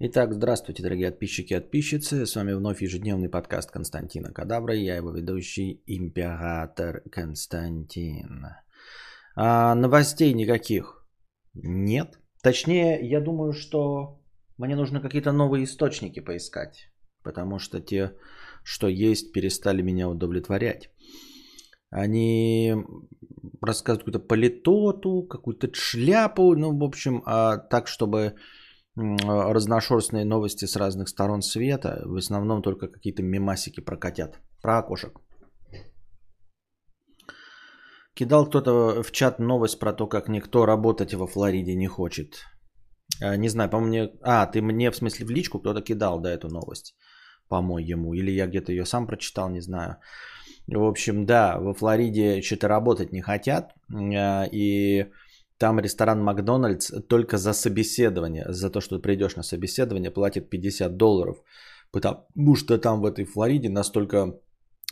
Итак, здравствуйте, дорогие подписчики и подписчицы. С вами вновь ежедневный подкаст Константина Кадавра. Я его ведущий император Константин. А, новостей никаких нет. Точнее, я думаю, что мне нужно какие-то новые источники поискать. Потому что те, что есть, перестали меня удовлетворять. Они рассказывают какую-то политоту, какую-то шляпу, ну, в общем, а так, чтобы разношерстные новости с разных сторон света, в основном только какие-то мемасики про котят, про окошек. Кидал кто-то в чат новость про то, как никто работать во Флориде не хочет. А, не знаю, по-моему, А, ты мне в смысле в личку кто-то кидал, да, эту новость. По-моему. Или я где-то ее сам прочитал, не знаю. В общем, да, во Флориде что-то работать не хотят. А, и там ресторан Макдональдс только за собеседование, за то, что придешь на собеседование, платит 50 долларов. Потому что там в этой Флориде настолько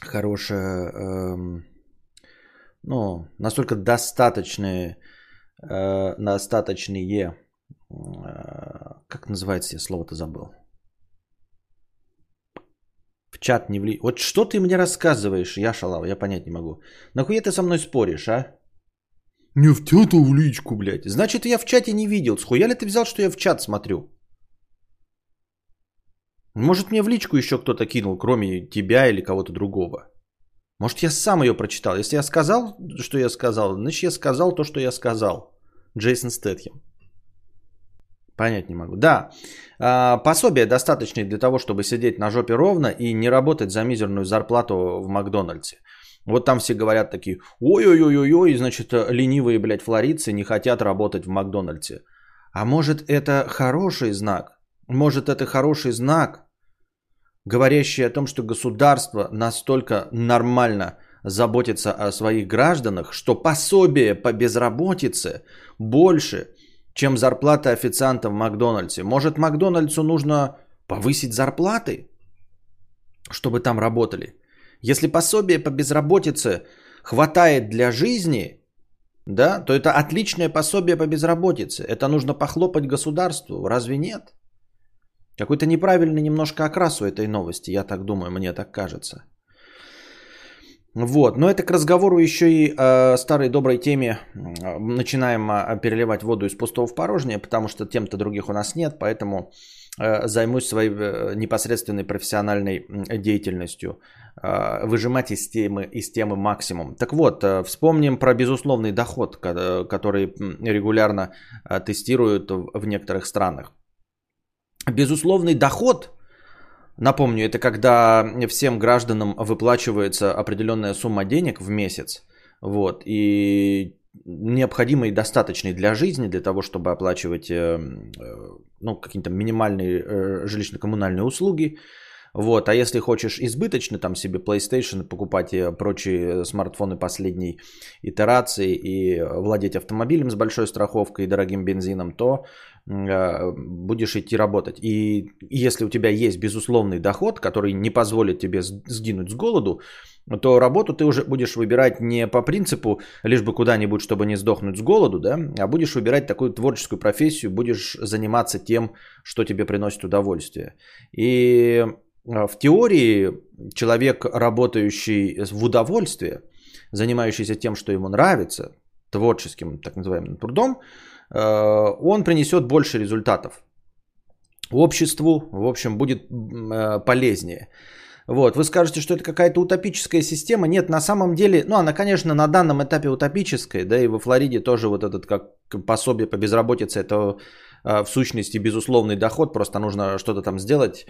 хорошая, эм, ну, настолько достаточные, э, достаточные, э, как называется, я слово-то забыл. В чат не вли... Вот что ты мне рассказываешь, я шалава, я понять не могу. Нахуя ты со мной споришь, а? Не в а в личку, блядь. Значит, я в чате не видел. Схуя ли ты взял, что я в чат смотрю? Может, мне в личку еще кто-то кинул, кроме тебя или кого-то другого? Может, я сам ее прочитал. Если я сказал, что я сказал, значит, я сказал то, что я сказал. Джейсон Стэтхем. Понять не могу. Да, а, пособие достаточное для того, чтобы сидеть на жопе ровно и не работать за мизерную зарплату в Макдональдсе. Вот там все говорят такие, ой-ой-ой-ой, значит, ленивые, блядь, флоридцы не хотят работать в Макдональдсе. А может это хороший знак? Может это хороший знак, говорящий о том, что государство настолько нормально заботится о своих гражданах, что пособие по безработице больше, чем зарплата официанта в Макдональдсе. Может Макдональдсу нужно повысить зарплаты, чтобы там работали? Если пособие по безработице хватает для жизни, да, то это отличное пособие по безработице. Это нужно похлопать государству. Разве нет? Какой-то неправильный немножко окрас у этой новости, я так думаю, мне так кажется. Вот, но это к разговору еще и э, старой доброй теме. Начинаем э, переливать воду из пустого в порожнее, потому что тем-то других у нас нет, поэтому займусь своей э, непосредственной профессиональной деятельностью. Э, выжимать из темы, из темы максимум. Так вот, э, вспомним про безусловный доход, который регулярно э, тестируют в некоторых странах. Безусловный доход, напомню, это когда всем гражданам выплачивается определенная сумма денег в месяц, вот, и необходимый и достаточный для жизни, для того, чтобы оплачивать э, э, ну, какие-то минимальные э, жилищно-коммунальные услуги. Вот. А если хочешь избыточно там себе PlayStation покупать и прочие смартфоны последней итерации и владеть автомобилем с большой страховкой и дорогим бензином, то Э, будешь идти работать. И если у тебя есть безусловный доход, который не позволит тебе сгинуть с голоду, то работу ты уже будешь выбирать не по принципу лишь бы куда-нибудь, чтобы не сдохнуть с голоду, да, а будешь выбирать такую творческую профессию, будешь заниматься тем, что тебе приносит удовольствие. И э, в теории человек, работающий в удовольствие, занимающийся тем, что ему нравится, творческим так называемым трудом, Э, он принесет больше результатов. Обществу, в общем, будет э, полезнее. Вот, вы скажете, что это какая-то утопическая система. Нет, на самом деле, ну, она, конечно, на данном этапе утопическая, да, и во Флориде тоже вот этот как пособие по безработице, это э, в сущности безусловный доход, просто нужно что-то там сделать.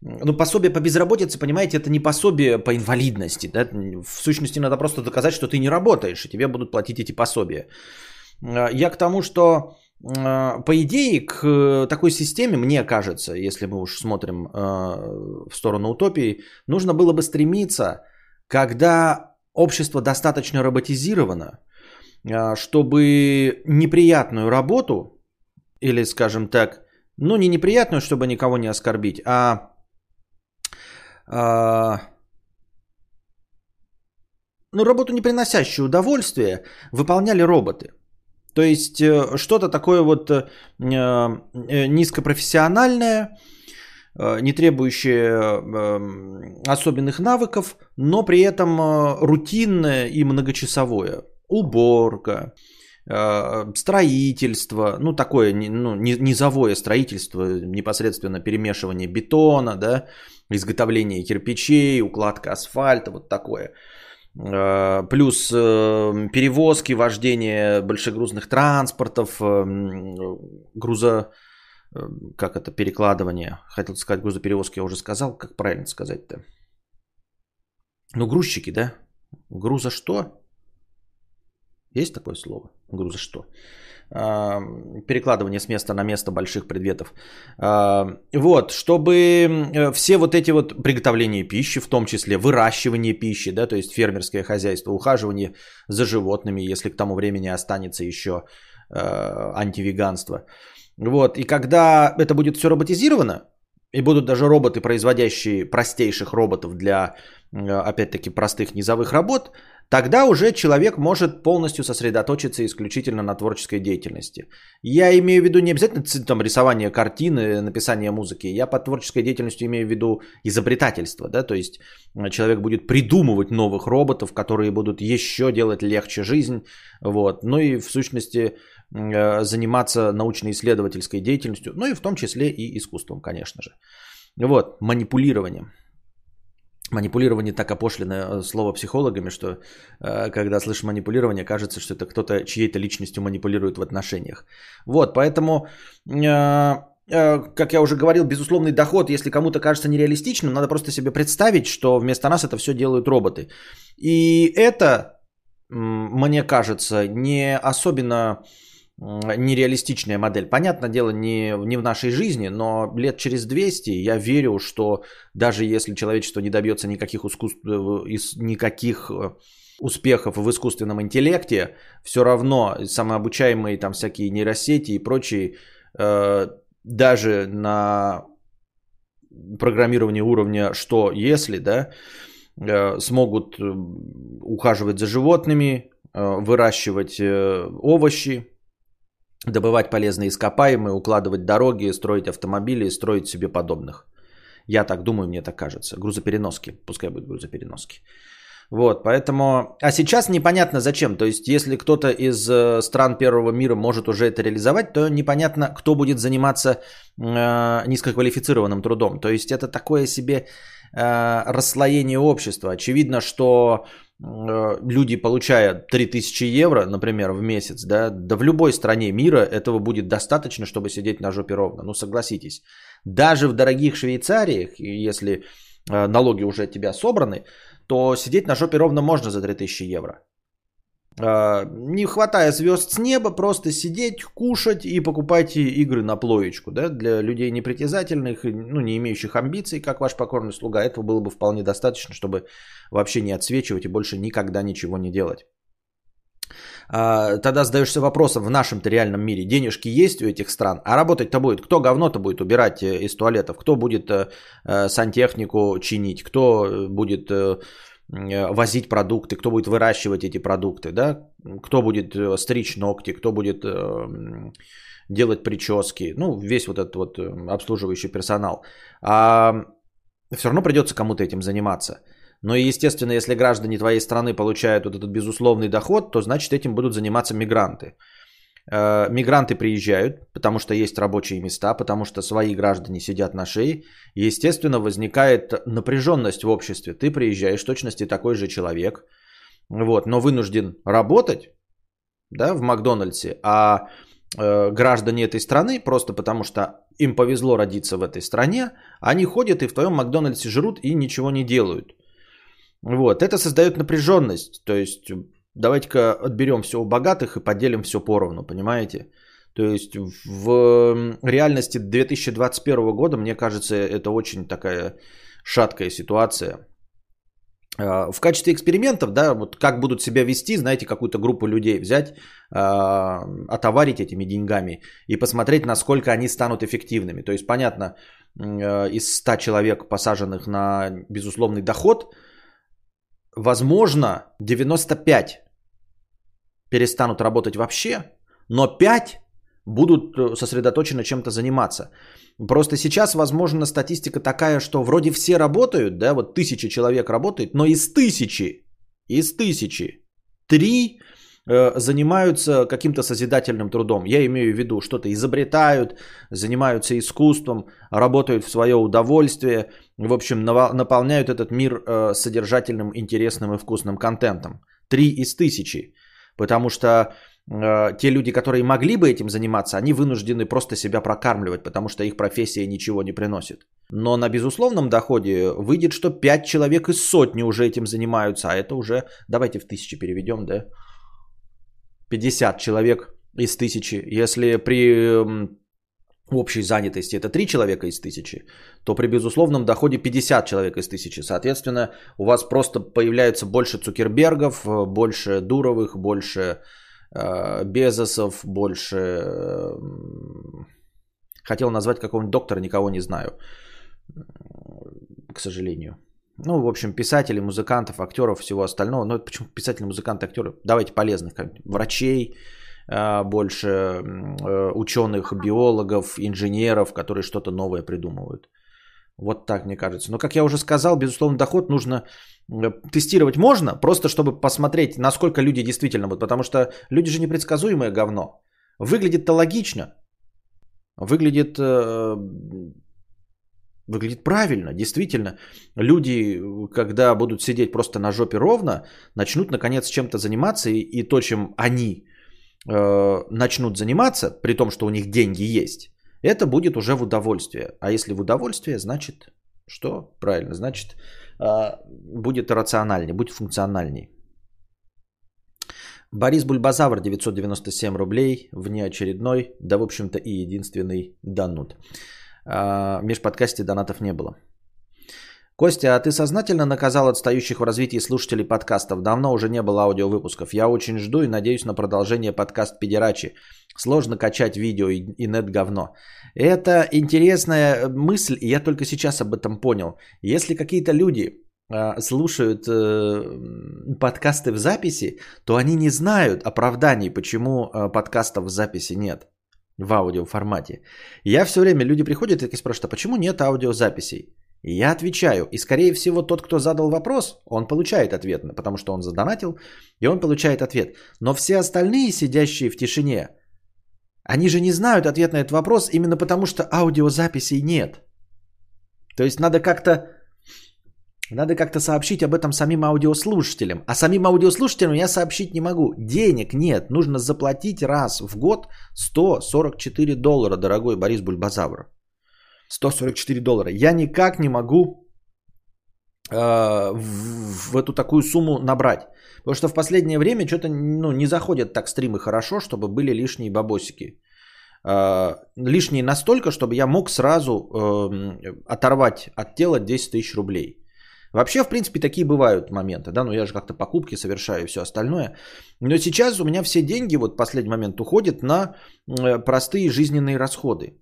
Ну, пособие по безработице, понимаете, это не пособие по инвалидности, да, в сущности надо просто доказать, что ты не работаешь, и тебе будут платить эти пособия. Э, я к тому, что по идее к э, такой системе, мне кажется, если мы уж смотрим в сторону утопии, нужно было бы стремиться, когда общество достаточно роботизировано, чтобы неприятную работу, или, скажем так, ну не неприятную, чтобы никого не оскорбить, а, а ну, работу, не приносящую удовольствие, выполняли роботы – То есть э, что-то такое вот э, э, низкопрофессиональное, не требующее особенных навыков, но при этом рутинное и многочасовое. Уборка, строительство, ну такое ну, низовое строительство, непосредственно перемешивание бетона, да, изготовление кирпичей, укладка асфальта, вот такое. Э, плюс э, перевозки, вождение большегрузных транспортов, э, грузо... Как это? Перекладывание. Хотел сказать грузоперевозки, я уже сказал. Как правильно сказать-то? Ну, грузчики, да? Груза что? Есть такое слово? Груза что? Перекладывание с места на место больших предметов. Вот, чтобы э, все вот эти вот приготовления пищи, в том числе выращивание пищи, да, то есть фермерское хозяйство, ухаживание за животными, если к тому времени останется еще э, антивеганство. Вот, и когда это будет все роботизировано, и будут даже роботы, производящие простейших роботов для, э, опять-таки, простых низовых работ, Тогда уже человек может полностью сосредоточиться исключительно на творческой деятельности. Я имею в виду не обязательно там, рисование картины, написание музыки. Я под творческой деятельностью имею в виду изобретательство. Да? То есть э, человек будет придумывать новых роботов, которые будут еще делать легче жизнь. Вот. Ну и в сущности э, заниматься научно-исследовательской деятельностью, ну и в том числе и искусством, конечно же. Вот, манипулированием. Манипулирование так опошленное э, слово психологами, что э, когда слышишь манипулирование, кажется, что это кто-то чьей-то личностью манипулирует в отношениях. Вот, поэтому, э, как я уже говорил, безусловный доход, если кому-то кажется нереалистичным, надо просто себе представить, что вместо нас это все делают роботы. И это, мне кажется, не особенно нереалистичная модель. Понятное дело, не, не в нашей жизни, но лет через 200 я верю, что даже если человечество не добьется никаких, искусств, э, никаких э, успехов в искусственном интеллекте, все равно самообучаемые там всякие нейросети и прочие, э, даже на программирование уровня «что если», да, э, смогут э, ухаживать за животными, э, выращивать овощи, добывать полезные ископаемые, укладывать дороги, строить автомобили, строить себе подобных. Я так думаю, мне так кажется. Грузопереноски, пускай будут грузопереноски. Вот, поэтому... А сейчас непонятно зачем. То есть, если кто-то из э, стран первого мира может уже это реализовать, то непонятно, кто будет заниматься э, низкоквалифицированным трудом. То есть, это такое себе э, расслоение общества. Очевидно, что люди, получая 3000 евро, например, в месяц, да, да в любой стране мира этого будет достаточно, чтобы сидеть на жопе ровно. Ну, согласитесь. Даже в дорогих Швейцариях, если э, налоги уже от тебя собраны, то сидеть на жопе ровно можно за 3000 евро. А, не хватая звезд с неба, просто сидеть, кушать и покупать игры на плоечку. Да? Для людей непритязательных, ну, не имеющих амбиций, как ваш покорный слуга, этого было бы вполне достаточно, чтобы вообще не отсвечивать и больше никогда ничего не делать. А, тогда задаешься вопросом, в нашем-то реальном мире денежки есть у этих стран, а работать-то будет, кто говно-то будет убирать э, из туалетов, кто будет э, э, сантехнику чинить, кто будет возить продукты, кто будет выращивать эти продукты, да, кто будет э, стричь ногти, кто будет э, делать прически, ну, весь вот этот вот обслуживающий персонал. А все равно придется кому-то этим заниматься. Но, естественно, если граждане твоей страны получают вот этот безусловный доход, то значит этим будут заниматься мигранты. Э, мигранты приезжают, потому что есть рабочие места, потому что свои граждане сидят на шее. Естественно, возникает напряженность в обществе. Ты приезжаешь, точности такой же человек, вот, но вынужден работать да, в Макдональдсе, а э, граждане этой страны, просто потому что им повезло родиться в этой стране, они ходят и в твоем Макдональдсе жрут и ничего не делают. Вот, это создает напряженность, то есть давайте-ка отберем все у богатых и поделим все поровну, понимаете? То есть в реальности 2021 года, мне кажется, это очень такая шаткая ситуация. А, в качестве экспериментов, да, вот как будут себя вести, знаете, какую-то группу людей взять, а, отоварить этими деньгами и посмотреть, насколько они станут эффективными. То есть, понятно, а, из 100 человек, посаженных на безусловный доход, возможно, 95 перестанут работать вообще, но 5 будут э, сосредоточены чем-то заниматься. Просто сейчас, возможно, статистика такая, что вроде все работают, да, вот тысячи человек работает, но из тысячи, из тысячи, три э, занимаются каким-то созидательным трудом. Я имею в виду, что-то изобретают, занимаются искусством, работают в свое удовольствие, в общем, наполняют этот мир э, содержательным, интересным и вкусным контентом. Три из тысячи. Потому что Э, те люди, которые могли бы этим заниматься, они вынуждены просто себя прокармливать, потому что их профессия ничего не приносит. Но на безусловном доходе выйдет, что 5 человек из сотни уже этим занимаются, а это уже, давайте в тысячи переведем, да? 50 человек из тысячи. Если при общей занятости это 3 человека из тысячи, то при безусловном доходе 50 человек из тысячи. Соответственно, у вас просто появляется больше Цукербергов, больше Дуровых, больше Э, Безосов больше. Хотел назвать какого-нибудь доктора, никого не знаю. К сожалению. Ну, в общем, писателей, музыкантов, актеров, всего остального. Ну, почему писатели, музыканты, актеры? Давайте полезных. Врачей, э, больше э, ученых, биологов, инженеров, которые что-то новое придумывают. Вот так мне кажется. Но, как я уже сказал, безусловно, доход нужно э, тестировать можно, просто чтобы посмотреть, насколько люди действительно будут. Потому что люди же непредсказуемое говно. Выглядит-то логично. Выглядит, э, выглядит правильно, действительно. Люди, когда будут сидеть просто на жопе ровно, начнут наконец чем-то заниматься, и, и то, чем они э, начнут заниматься, при том, что у них деньги есть, это будет уже в удовольствие. А если в удовольствие, значит что? Правильно, значит а, будет рациональнее, будет функциональней. Борис Бульбазавр, 997 рублей, внеочередной, да, в общем-то, и единственный данут. А, межподкасте донатов не было. Костя, а ты сознательно наказал отстающих в развитии слушателей подкастов? Давно уже не было аудиовыпусков. Я очень жду и надеюсь на продолжение подкаст Педерачи. Сложно качать видео и, и нет говно. Это интересная мысль, и я только сейчас об этом понял. Если какие-то люди э, слушают э, подкасты в записи, то они не знают оправданий, почему э, подкастов в записи нет в аудиоформате. Я все время, люди приходят и спрашивают, а почему нет аудиозаписей? И я отвечаю. И скорее всего тот, кто задал вопрос, он получает ответ, потому что он задонатил, и он получает ответ. Но все остальные, сидящие в тишине, они же не знают ответ на этот вопрос именно потому, что аудиозаписей нет. То есть надо как-то надо как-то сообщить об этом самим аудиослушателям. А самим аудиослушателям я сообщить не могу. Денег нет. Нужно заплатить раз в год 144 доллара, дорогой Борис Бульбазавр. 144 доллара. Я никак не могу э, в, в эту такую сумму набрать. Потому что в последнее время что-то ну, не заходят так стримы хорошо, чтобы были лишние бабосики. Э, лишние настолько, чтобы я мог сразу э, оторвать от тела 10 тысяч рублей. Вообще, в принципе, такие бывают моменты, да, но я же как-то покупки совершаю и все остальное. Но сейчас у меня все деньги, вот последний момент, уходят на э, простые жизненные расходы.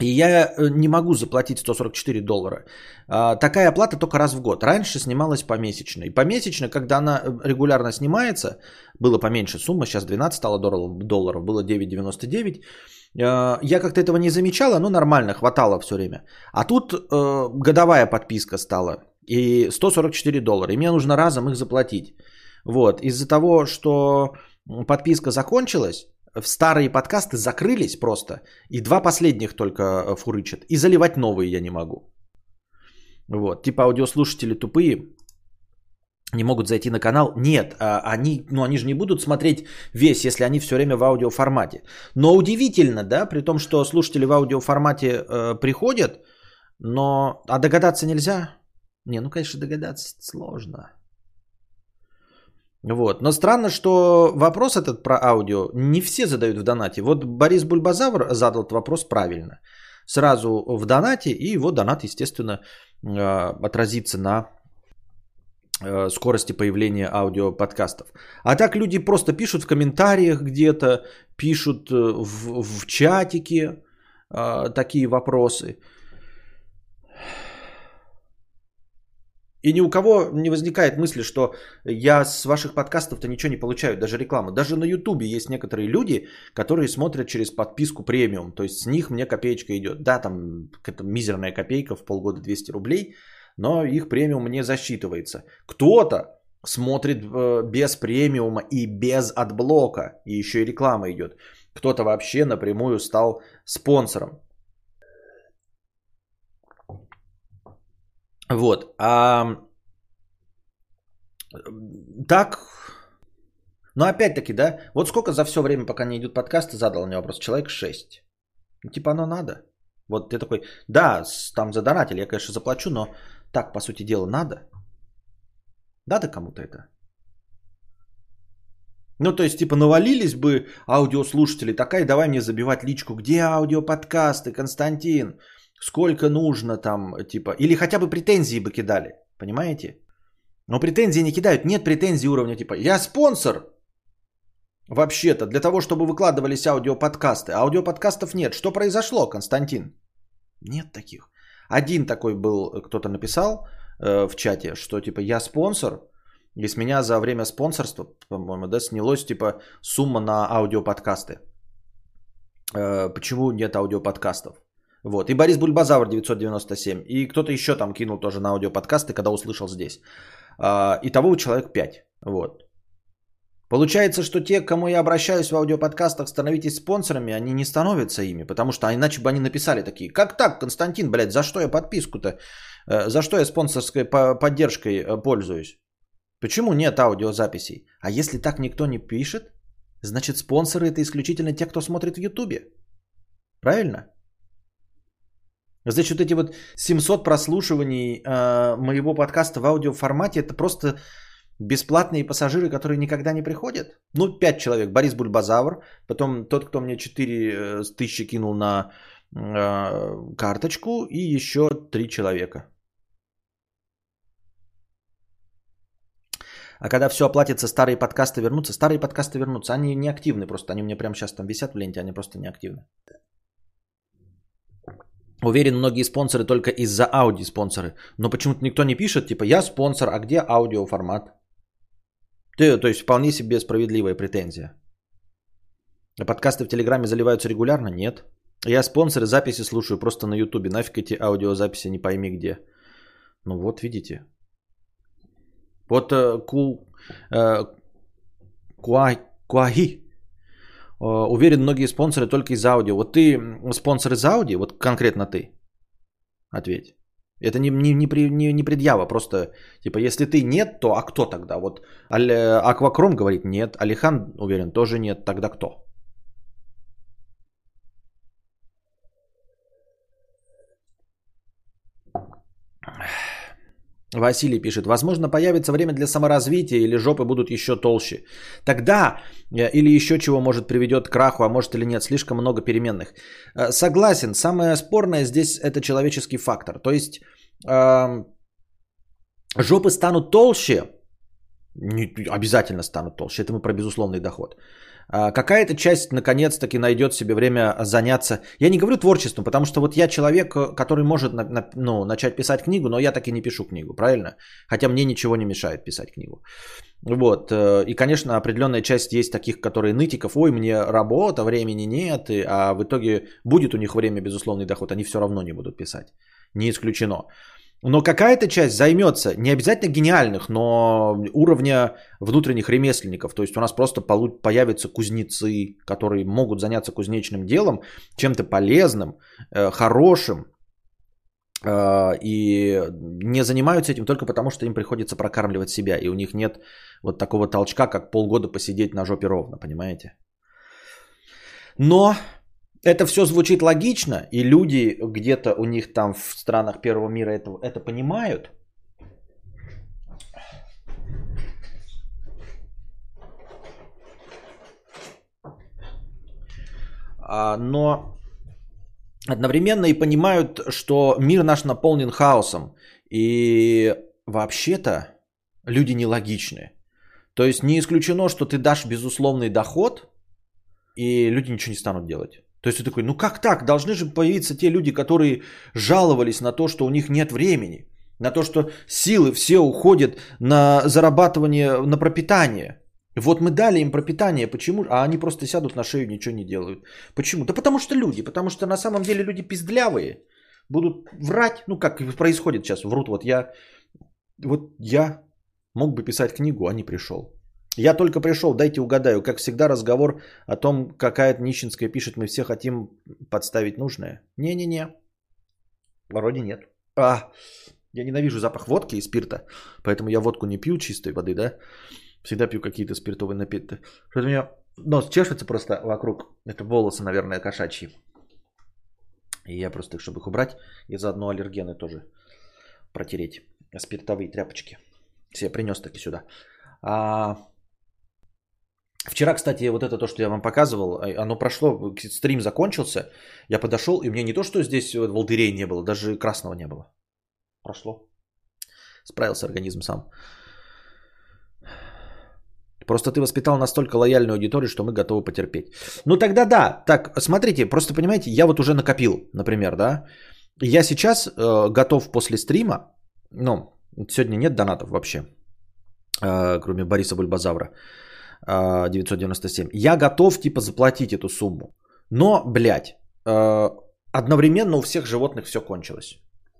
И я э, не могу заплатить 144 доллара. А, такая оплата только раз в год. Раньше снималась помесячно. И помесячно, когда она э, регулярно снимается, было поменьше сумма, сейчас 12 стало долларов, было 9,99. А, я как-то этого не замечала, но нормально, хватало все время. А тут э, годовая подписка стала. И 144 доллара. И мне нужно разом их заплатить. Вот. Из-за того, что подписка закончилась, старые подкасты закрылись просто, и два последних только э, фурычат. И заливать новые я не могу. Вот, типа аудиослушатели тупые, не могут зайти на канал. Нет, а, они, ну, они же не будут смотреть весь, если они все время в аудиоформате. Но удивительно, да, при том, что слушатели в аудиоформате э, приходят, но... А догадаться нельзя? Не, ну, конечно, догадаться сложно. Вот. Но странно, что вопрос этот про аудио не все задают в донате. Вот Борис Бульбазавр задал этот вопрос правильно. Сразу в донате, и его донат, естественно, э, отразится на э, скорости появления аудиоподкастов. А так люди просто пишут в комментариях где-то, пишут э, в, в чатике такие вопросы. И ни у кого не возникает мысли, что я с ваших подкастов-то ничего не получаю, даже рекламу. Даже на Ютубе есть некоторые люди, которые смотрят через подписку премиум. То есть с них мне копеечка идет. Да, там какая-то мизерная копейка в полгода 200 рублей, но их премиум не засчитывается. Кто-то смотрит э, без премиума и без адблока, и еще и реклама идет. Кто-то вообще напрямую стал спонсором. Вот. А так, но опять-таки, да, вот сколько за все время, пока не идут подкасты, задал мне вопрос, человек 6. Ну, типа оно надо. Вот ты такой, да, там задонатили, я, конечно, заплачу, но так, по сути дела, надо. Надо кому-то это. Ну, то есть, типа, навалились бы аудиослушатели, такая, давай мне забивать личку, где аудиоподкасты, Константин, сколько нужно там, типа, или хотя бы претензии бы кидали, понимаете? Но претензии не кидают, нет претензий уровня, типа, я спонсор, вообще-то, для того, чтобы выкладывались аудиоподкасты, аудиоподкастов нет. Что произошло, Константин? Нет таких. Один такой был, кто-то написал э, в чате, что, типа, я спонсор, и с меня за время спонсорства, по-моему, да, снялось, типа, сумма на аудиоподкасты. Э, почему нет аудиоподкастов? Вот. И Борис Бульбазавр 997. И кто-то еще там кинул тоже на аудиоподкасты, когда услышал здесь. А, итого человек 5. Вот. Получается, что те, к кому я обращаюсь в аудиоподкастах, становитесь спонсорами, они не становятся ими, потому что иначе бы они написали такие, как так, Константин, блядь, за что я подписку-то, э, за что я спонсорской поддержкой э, пользуюсь? Почему нет аудиозаписей? А если так никто не пишет, значит спонсоры это исключительно те, кто смотрит в Ютубе. Правильно? Значит, вот эти вот 700 прослушиваний э, моего подкаста в аудиоформате, это просто бесплатные пассажиры, которые никогда не приходят. Ну, 5 человек. Борис Бульбазавр, потом тот, кто мне 4 э, тысячи кинул на э, карточку, и еще 3 человека. А когда все оплатится, старые подкасты вернутся. Старые подкасты вернутся. Они не активны просто. Они у меня прямо сейчас там висят в ленте, они просто не активны. Уверен, многие спонсоры только из-за ауди спонсоры. Но почему-то никто не пишет, типа, я спонсор, а где аудиоформат? Ты, то есть вполне себе справедливая претензия. А подкасты в Телеграме заливаются регулярно? Нет. Я спонсоры записи слушаю просто на Ютубе. Нафиг эти аудиозаписи не пойми где. Ну вот, видите. Вот э, ку, э, куа, куаги Э, уверен, многие спонсоры только из аудио. Вот ты спонсор из аудио, вот конкретно ты. Ответь. Это не, не, не, не, не предъява, просто типа если ты нет, то а кто тогда? Вот Аквакром говорит нет, Алихан уверен тоже нет, тогда кто? Василий пишет, возможно, появится время для саморазвития или жопы будут еще толще. Тогда э, или еще чего может приведет к краху, а может или нет, слишком много переменных. Э, согласен, самое спорное здесь это человеческий фактор. То есть э, жопы станут толще, не, обязательно станут толще, это мы про безусловный доход. А, какая-то часть наконец-таки найдет себе время заняться. Я не говорю творчеством, потому что вот я человек, э, который может ну, начать писать книгу, но я так и не пишу книгу, правильно? Хотя мне ничего не мешает писать книгу. Вот. Э, и, конечно, определенная часть есть таких, которые нытиков, ой, мне работа, времени нет, а в итоге будет у них время, безусловный доход, они все равно не будут писать. Не исключено. Но какая-то часть займется, не обязательно гениальных, но уровня внутренних ремесленников. То есть у нас просто появятся кузнецы, которые могут заняться кузнечным делом, чем-то полезным, э, хорошим, э, и не занимаются этим только потому, что им приходится прокармливать себя, и у них нет вот такого толчка, как полгода посидеть на жопе ровно, понимаете? Но это все звучит логично, и люди где-то у них там в странах первого мира это, это понимают. А, но одновременно и понимают, что мир наш наполнен хаосом. И вообще-то люди нелогичны. То есть не исключено, что ты дашь безусловный доход, и люди ничего не станут делать. То есть ты такой, ну как так? Должны же появиться те люди, которые жаловались на то, что у них нет времени. на то, что силы все уходят на зарабатывание, на пропитание. Вот мы дали им пропитание, почему? А они просто сядут на шею, ничего не делают. Почему? Да потому что люди, потому что на самом деле люди пиздлявые. Будут врать, ну как происходит сейчас, врут. Вот я, вот я мог бы писать книгу, а не пришел. Я только пришел, дайте угадаю. Как всегда разговор о том, какая-то нищенская пишет, мы все хотим подставить нужное. Не-не-не, вроде нет. А, я ненавижу запах водки и спирта, поэтому я водку не пью чистой воды, да. Всегда пью какие-то спиртовые напитки. Что-то у меня нос чешется просто вокруг. Это волосы, наверное, кошачьи. И я просто, чтобы их убрать, и заодно аллергены тоже протереть. Спиртовые тряпочки. Все принес таки сюда. А... Вчера, кстати, вот это то, что я вам показывал, а, оно прошло, стрим закончился, я подошел, и меня не то, что здесь волдырей не было, даже красного не было. Прошло. Справился организм сам. Просто ты воспитал настолько лояльную аудиторию, что мы готовы потерпеть. Ну тогда да. Так, смотрите, просто понимаете, я вот уже накопил, например, да. Я сейчас э, готов после стрима, ну, сегодня нет донатов вообще, э, кроме Бориса Бульбазавра, э, 997. Я готов, типа, заплатить эту сумму. Но, блядь, э, одновременно у всех животных все кончилось.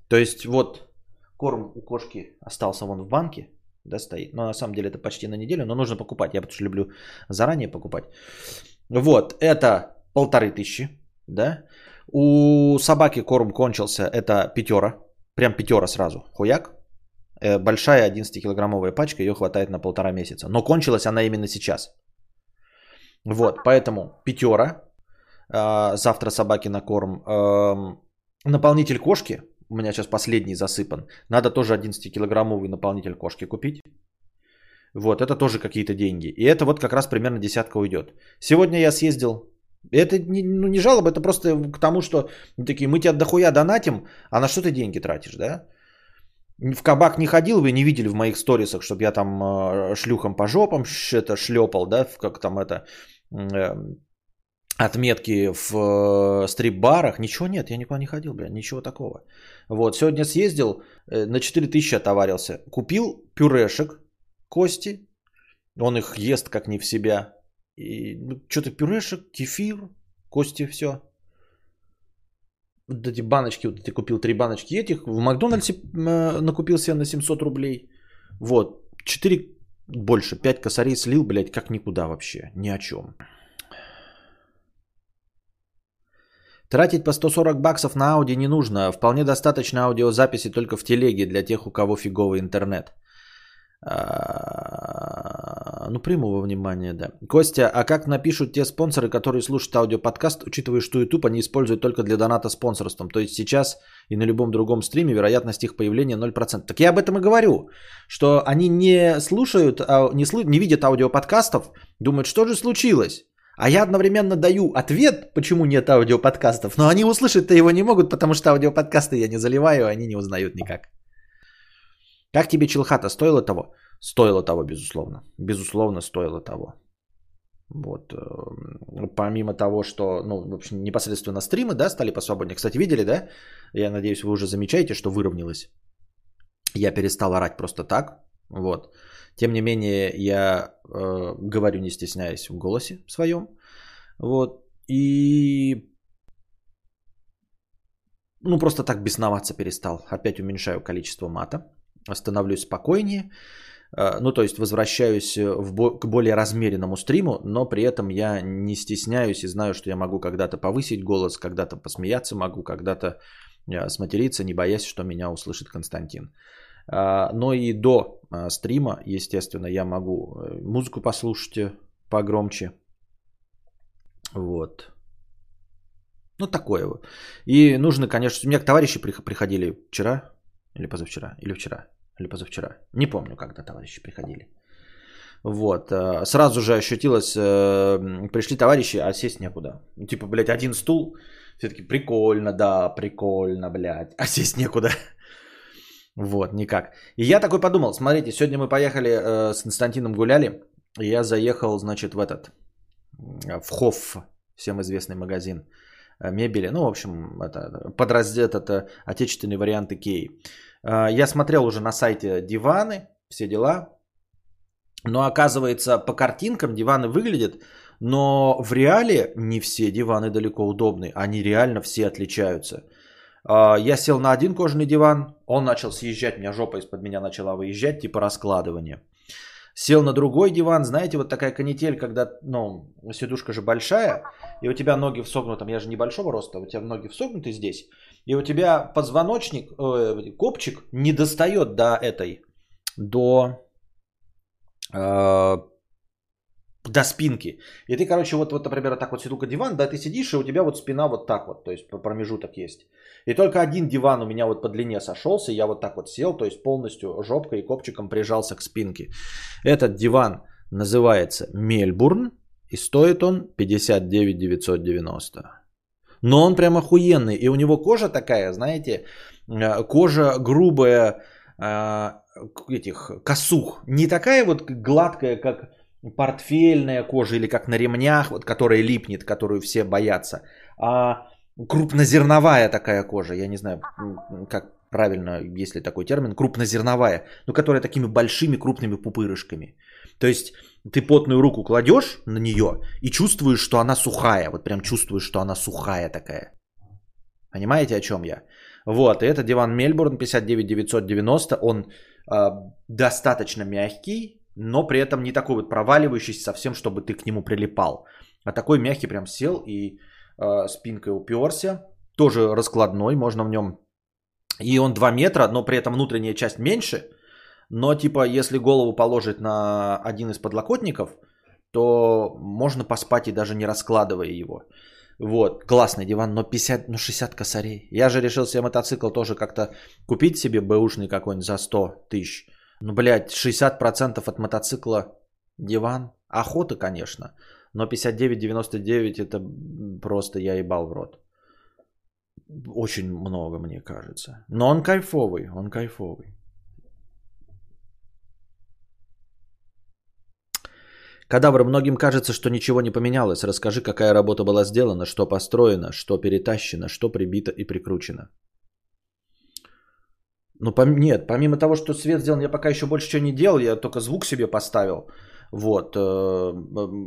То есть вот корм у кошки остался вон в банке, да, стоит. Но на самом деле это почти на неделю, но нужно покупать. Я потому что люблю заранее покупать. Вот, это полторы тысячи, да. У собаки корм кончился, это пятера, прям пятера сразу, хуяк. Э, большая 11-килограммовая пачка, ее хватает на полтора месяца. Но кончилась она именно сейчас. Вот, поэтому пятера, э, завтра собаки на корм. Эм, наполнитель кошки, у меня сейчас последний засыпан. Надо тоже 11-килограммовый наполнитель кошки купить. Вот, это тоже какие-то деньги. И это вот как раз примерно десятка уйдет. Сегодня я съездил. Это не, ну, не жалоба, это просто к тому, что такие, мы тебя дохуя донатим, а на что ты деньги тратишь, да? В кабак не ходил, вы не видели в моих сторисах, чтобы я там э, шлюхом по жопам это шлепал, да, как там это, э, отметки в э, стрип-барах. Ничего нет, я никуда не ходил, бля, ничего такого. Вот, сегодня съездил, э, на 4000 отоварился. Купил пюрешек, кости, он их ест как не в себя. И ну, что-то пюрешек, кефир, кости, все. Вот эти баночки, вот эти купил три баночки этих. В Макдональдсе э, накупил себе на 700 рублей. Вот, 4, больше, 5 косарей слил, блядь, как никуда вообще, ни о чем. Тратить по 140 баксов на ауди не нужно. Вполне достаточно аудиозаписи только в телеге для тех, у кого фиговый интернет. А, ну, приму во внимание, да. Костя, а как напишут те спонсоры, которые слушают аудиоподкаст, учитывая, что YouTube они используют только для доната спонсорством? То есть сейчас и на любом другом стриме вероятность их появления 0%. Так я об этом и говорю, что они не слушают, а, не, слы, не видят аудиоподкастов, думают, что же случилось? А я одновременно даю ответ, почему нет аудиоподкастов, но они услышать-то его не могут, потому что аудиоподкасты я не заливаю, они не узнают никак. Как тебе Чилхата? Стоило того? Стоило того, безусловно. Безусловно, стоило того. Вот. Э, помимо того, что, ну, в общем, непосредственно стримы, да, стали посвободнее. Кстати, видели, да? Я надеюсь, вы уже замечаете, что выровнялось. Я перестал орать просто так. Вот. Тем не менее, я э, говорю, не стесняясь в голосе своем. Вот. И ну, просто так бесноваться перестал. Опять уменьшаю количество мата. Становлюсь спокойнее. Э, ну, то есть возвращаюсь в бо- к более размеренному стриму, но при этом я не стесняюсь и знаю, что я могу когда-то повысить голос, когда-то посмеяться могу, когда-то э, сматериться, не боясь, что меня услышит Константин. Но и до стрима, естественно, я могу э, музыку послушать э, погромче. Вот. Ну, такое. И нужно, конечно, у меня товарищи приходили вчера или позавчера, или вчера, или позавчера. Не помню, когда товарищи приходили. Вот. А, сразу же ощутилось, э, пришли товарищи, а сесть некуда. Типа, блядь, один стул. Все таки прикольно, да, прикольно, блядь. А сесть некуда. Вот, никак. И я такой подумал, смотрите, сегодня мы поехали э, с Константином гуляли, и я заехал, значит, в этот, в Хофф, всем известный магазин э, мебели. Ну, в общем, это подраздел, это отечественный вариант Икеи. Э, я смотрел уже на сайте диваны, все дела. Но оказывается, по картинкам диваны выглядят, но в реале не все диваны далеко удобны. Они реально все отличаются. Э, я сел на один кожаный диван, он начал съезжать, меня жопа из-под меня начала выезжать, типа раскладывания. Сел на другой диван, знаете, вот такая канитель, когда, ну, сидушка же большая, и у тебя ноги в согнутом, я же небольшого роста, у тебя ноги в согнуты здесь, и у тебя позвоночник, э, копчик не достает до этой, до, э, до спинки. И ты, короче, вот, вот, например, так вот сидука диван, да, ты сидишь, и у тебя вот спина вот так вот, то есть промежуток есть. И только один диван у меня вот по длине сошелся, я вот так вот сел, то есть полностью жопкой и копчиком прижался к спинке. Этот диван называется Мельбурн, и стоит он 59 990. Но он прям охуенный. И у него кожа такая, знаете, э, кожа грубая, э, этих косух. Не такая вот гладкая, как портфельная кожа или как на ремнях, вот, которая липнет, которую все боятся. А крупнозерновая такая кожа, я не знаю, как правильно, есть ли такой термин, крупнозерновая, но которая такими большими крупными пупырышками. То есть ты потную руку кладешь на нее и чувствуешь, что она сухая, вот прям чувствуешь, что она сухая такая. Понимаете, о чем я? Вот, и это диван Мельбурн 59990, он э, достаточно мягкий, но при этом не такой вот проваливающийся совсем, чтобы ты к нему прилипал. А такой мягкий прям сел и э, спинкой уперся. Тоже раскладной, можно в нем... И он 2 метра, но при этом внутренняя часть меньше. Но типа, если голову положить на один из подлокотников, то можно поспать и даже не раскладывая его. Вот, классный диван, но 50, ну 60 косарей. Я же решил себе мотоцикл тоже как-то купить себе бэушный какой-нибудь за 100 тысяч. Ну, блядь, 60% от мотоцикла диван. Охота, конечно. Но 59,99 это просто я ебал в рот. Очень много, мне кажется. Но он кайфовый, он кайфовый. Кадавр, многим кажется, что ничего не поменялось. Расскажи, какая работа была сделана, что построено, что перетащено, что прибито и прикручено. Ну, пом- нет, помимо того, что свет сделан, я пока еще больше чего не делал, я только звук себе поставил. Вот, э,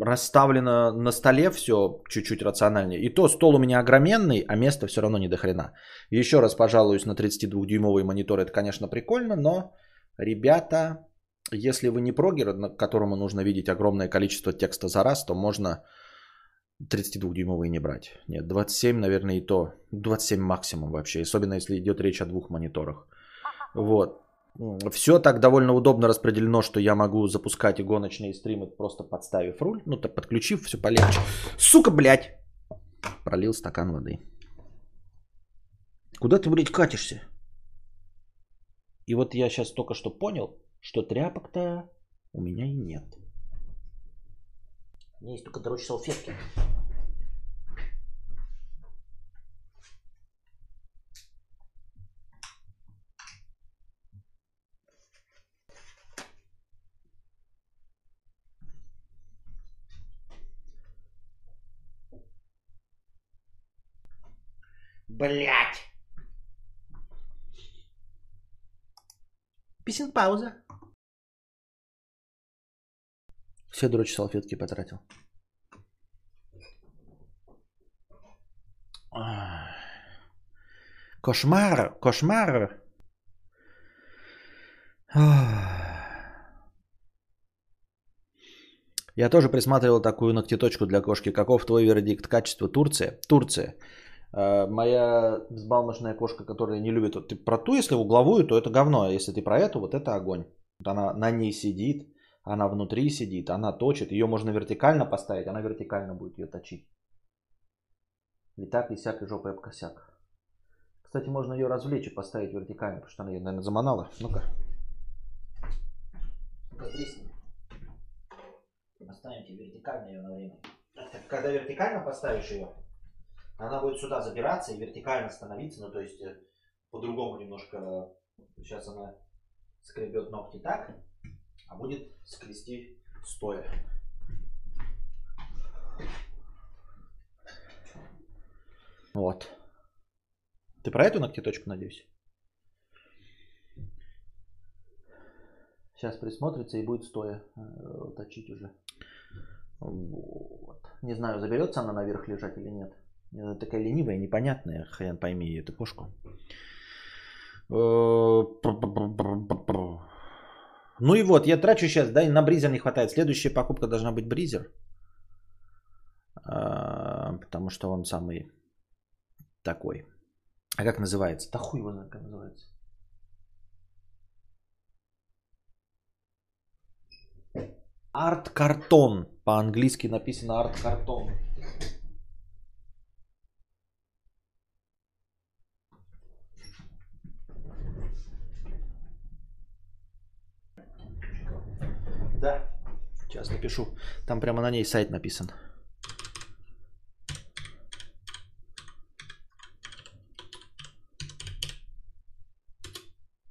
расставлено на столе все чуть-чуть рациональнее. И то стол у меня огроменный, а места все равно не до хрена. Еще раз пожалуюсь на 32-дюймовый монитор, это, конечно, прикольно, но, ребята, если вы не прогер, на которому нужно видеть огромное количество текста за раз, то можно 32-дюймовый не брать. Нет, 27, наверное, и то. 27 максимум вообще, особенно если идет речь о двух мониторах. Вот. Все так довольно удобно распределено, что я могу запускать и гоночные стримы, просто подставив руль, ну, то подключив, все полегче. Сука, блядь! Пролил стакан воды. Куда ты, блядь, катишься? И вот я сейчас только что понял, что тряпок-то у меня и нет. У меня есть только, короче, салфетки. Блять. Писинг пауза. Все, дрочь, салфетки потратил. Кошмар, кошмар. Я тоже присматривал такую ногтеточку для кошки. Каков твой вердикт? Качество Турция? Турция. Э, моя взбалмошная кошка, которая не любит, вот ты про ту, если угловую, то это говно, а если ты про эту, вот это огонь. Вот она на ней сидит, она внутри сидит, она точит, ее можно вертикально поставить, она вертикально будет ее точить. И так, и сяк, и жопой об косяк. Кстати, можно ее развлечь и поставить вертикально, потому что она ее, наверное, заманала. Ну-ка. Поставим тебе вертикально ее на время. Когда вертикально поставишь ее, она будет сюда забираться и вертикально становиться, ну то есть э, по-другому немножко. Сейчас она скребет ногти так, а будет скрести стоя. Вот. Ты про эту ногтеточку, надеюсь? Сейчас присмотрится и будет стоя э, точить уже. Вот. Не знаю, заберется она наверх лежать или нет. Она такая ленивая, непонятная, хрен пойми эту кошку. Э, ну и вот, я трачу сейчас, да, и на бризер не хватает. Следующая покупка должна быть бризер. А, потому что он самый такой. А как называется? Да хуй его знает, как называется. Арт-картон. По-английски написано арт-картон. Да. Сейчас напишу. Там прямо на ней сайт написан.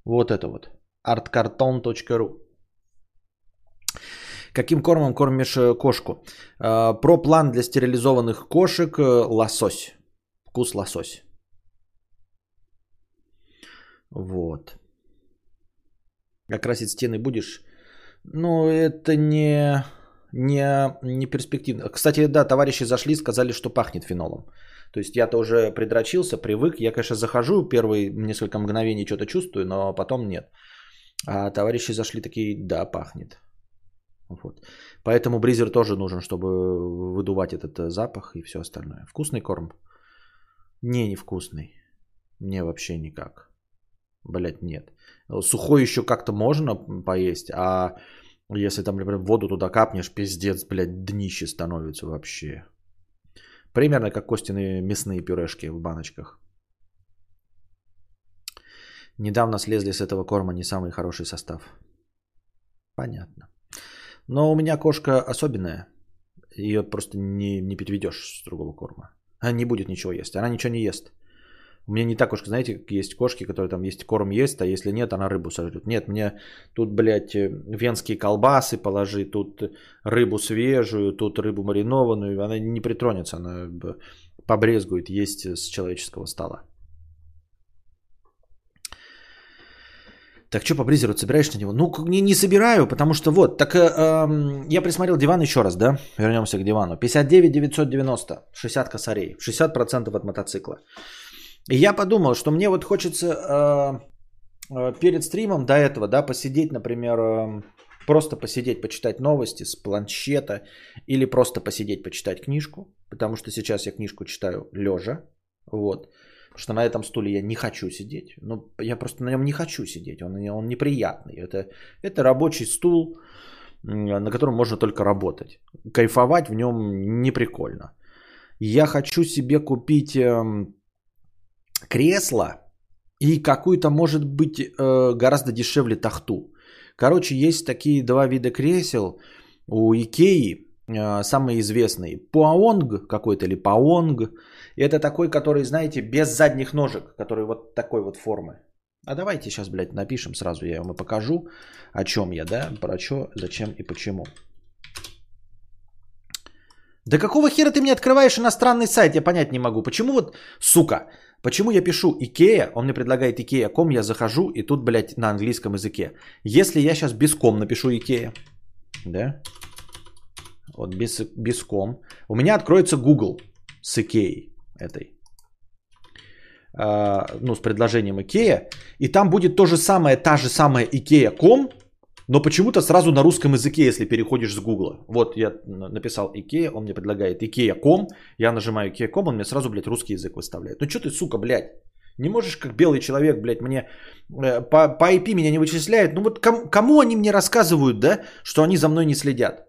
Вот это вот. artcarton.ru Каким кормом кормишь э, кошку? Э, про план для стерилизованных кошек э, лосось. Вкус лосось. Вот. А красить стены будешь? Ну, это не, не, не перспективно. Кстати, да, товарищи зашли, сказали, что пахнет фенолом. То есть я-то уже предрочился, привык. Я, конечно, захожу, первые несколько мгновений что-то чувствую, но потом нет. А товарищи зашли такие, да, пахнет. Вот. Поэтому бризер тоже нужен, чтобы выдувать этот э, запах и все остальное. Вкусный корм? Не, невкусный. Не, вообще никак. Блять, нет. Сухой еще как-то можно поесть, а если там, например, воду туда капнешь, пиздец, блядь, днище становится вообще. Примерно как костяные мясные пюрешки в баночках. Недавно слезли с этого корма не самый хороший состав. Понятно. Но у меня кошка особенная. Ее просто не, не переведешь с другого корма. Она не будет ничего есть. Она ничего не ест. У меня не так уж, знаете, есть кошки, которые там есть корм есть, а если нет, она рыбу сожрет. Нет, мне тут, блядь, э, венские колбасы положи, тут рыбу свежую, тут рыбу маринованную. Она не притронется, она побрезгует есть с человеческого стола. Так что по бризеру собираешь на него? Ну, не, не собираю, потому что вот, так э, э, я присмотрел диван еще раз, да? Вернемся к дивану. 59 990, 60 косарей, 60% от мотоцикла. И я подумал, что мне вот хочется э, э, перед стримом до этого, да, посидеть, например, э, просто посидеть, почитать новости с планшета или просто посидеть, почитать книжку, потому что сейчас я книжку читаю лежа, вот, потому что на этом стуле я не хочу сидеть, ну, я просто на нем не хочу сидеть, он, он неприятный, это, это рабочий стул, на котором можно только работать, кайфовать в нем не прикольно. Я хочу себе купить эм, кресло и какую-то, может быть, э, гораздо дешевле тахту. Короче, есть такие два вида кресел у Икеи, э, самые известные. Поэнг какой-то или Паонг. Это такой, который, знаете, без задних ножек, который вот такой вот формы. А давайте сейчас, блядь, напишем сразу, я вам и покажу, о чем я, да, про что, зачем и почему. Да какого хера ты мне открываешь иностранный сайт, я понять не могу. Почему вот, сука, Почему я пишу Икея, он мне предлагает ikea.com, я захожу, и тут, блядь, на английском языке. Если я сейчас без com напишу Икея, да, вот без, без com, у меня откроется Google с Икеей этой, а, ну, с предложением Икея, и там будет то же самое, та же самая ikea.com, но почему-то сразу на русском языке, если переходишь с Гугла. Вот я написал Икея, он мне предлагает ikea.com, я нажимаю ikea.com, он мне сразу, блядь, русский язык выставляет. Ну что ты, сука, блядь? Не можешь, как белый человек, блядь, мне э, по, по IP меня не вычисляет. Ну вот кому, кому они мне рассказывают, да, что они за мной не следят?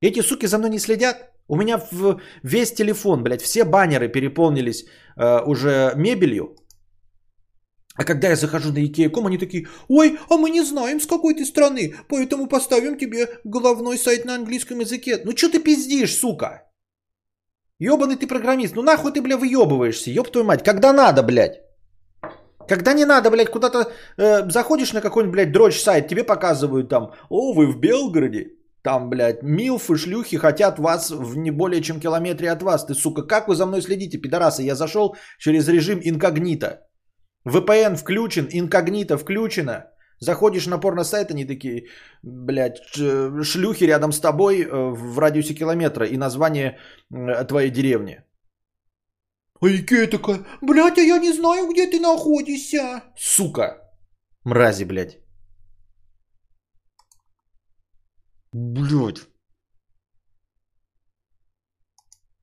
Эти суки за мной не следят? У меня в, весь телефон, блядь, все баннеры переполнились э, уже мебелью. А когда я захожу на Ikea.com, они такие, ой, а мы не знаем, с какой ты страны, поэтому поставим тебе головной сайт на английском языке. Ну что ты пиздишь, сука? Ёбаный ты программист, ну нахуй ты, бля, выебываешься, ёб твою мать, когда надо, блядь. Когда не надо, блядь, куда-то э, заходишь на какой-нибудь, блядь, дрочь сайт, тебе показывают там, о, вы в Белгороде, там, блядь, милфы, шлюхи хотят вас в не более чем километре от вас. Ты, сука, как вы за мной следите, пидорасы? Я зашел через режим инкогнито. VPN включен, инкогнито включено. Заходишь на порно-сайт, они такие, блядь, шлюхи рядом с тобой э, в радиусе километра и название твоей деревни. А Икея такая, блядь, а я не знаю, где ты находишься. Сука. Мрази, блядь. Блядь.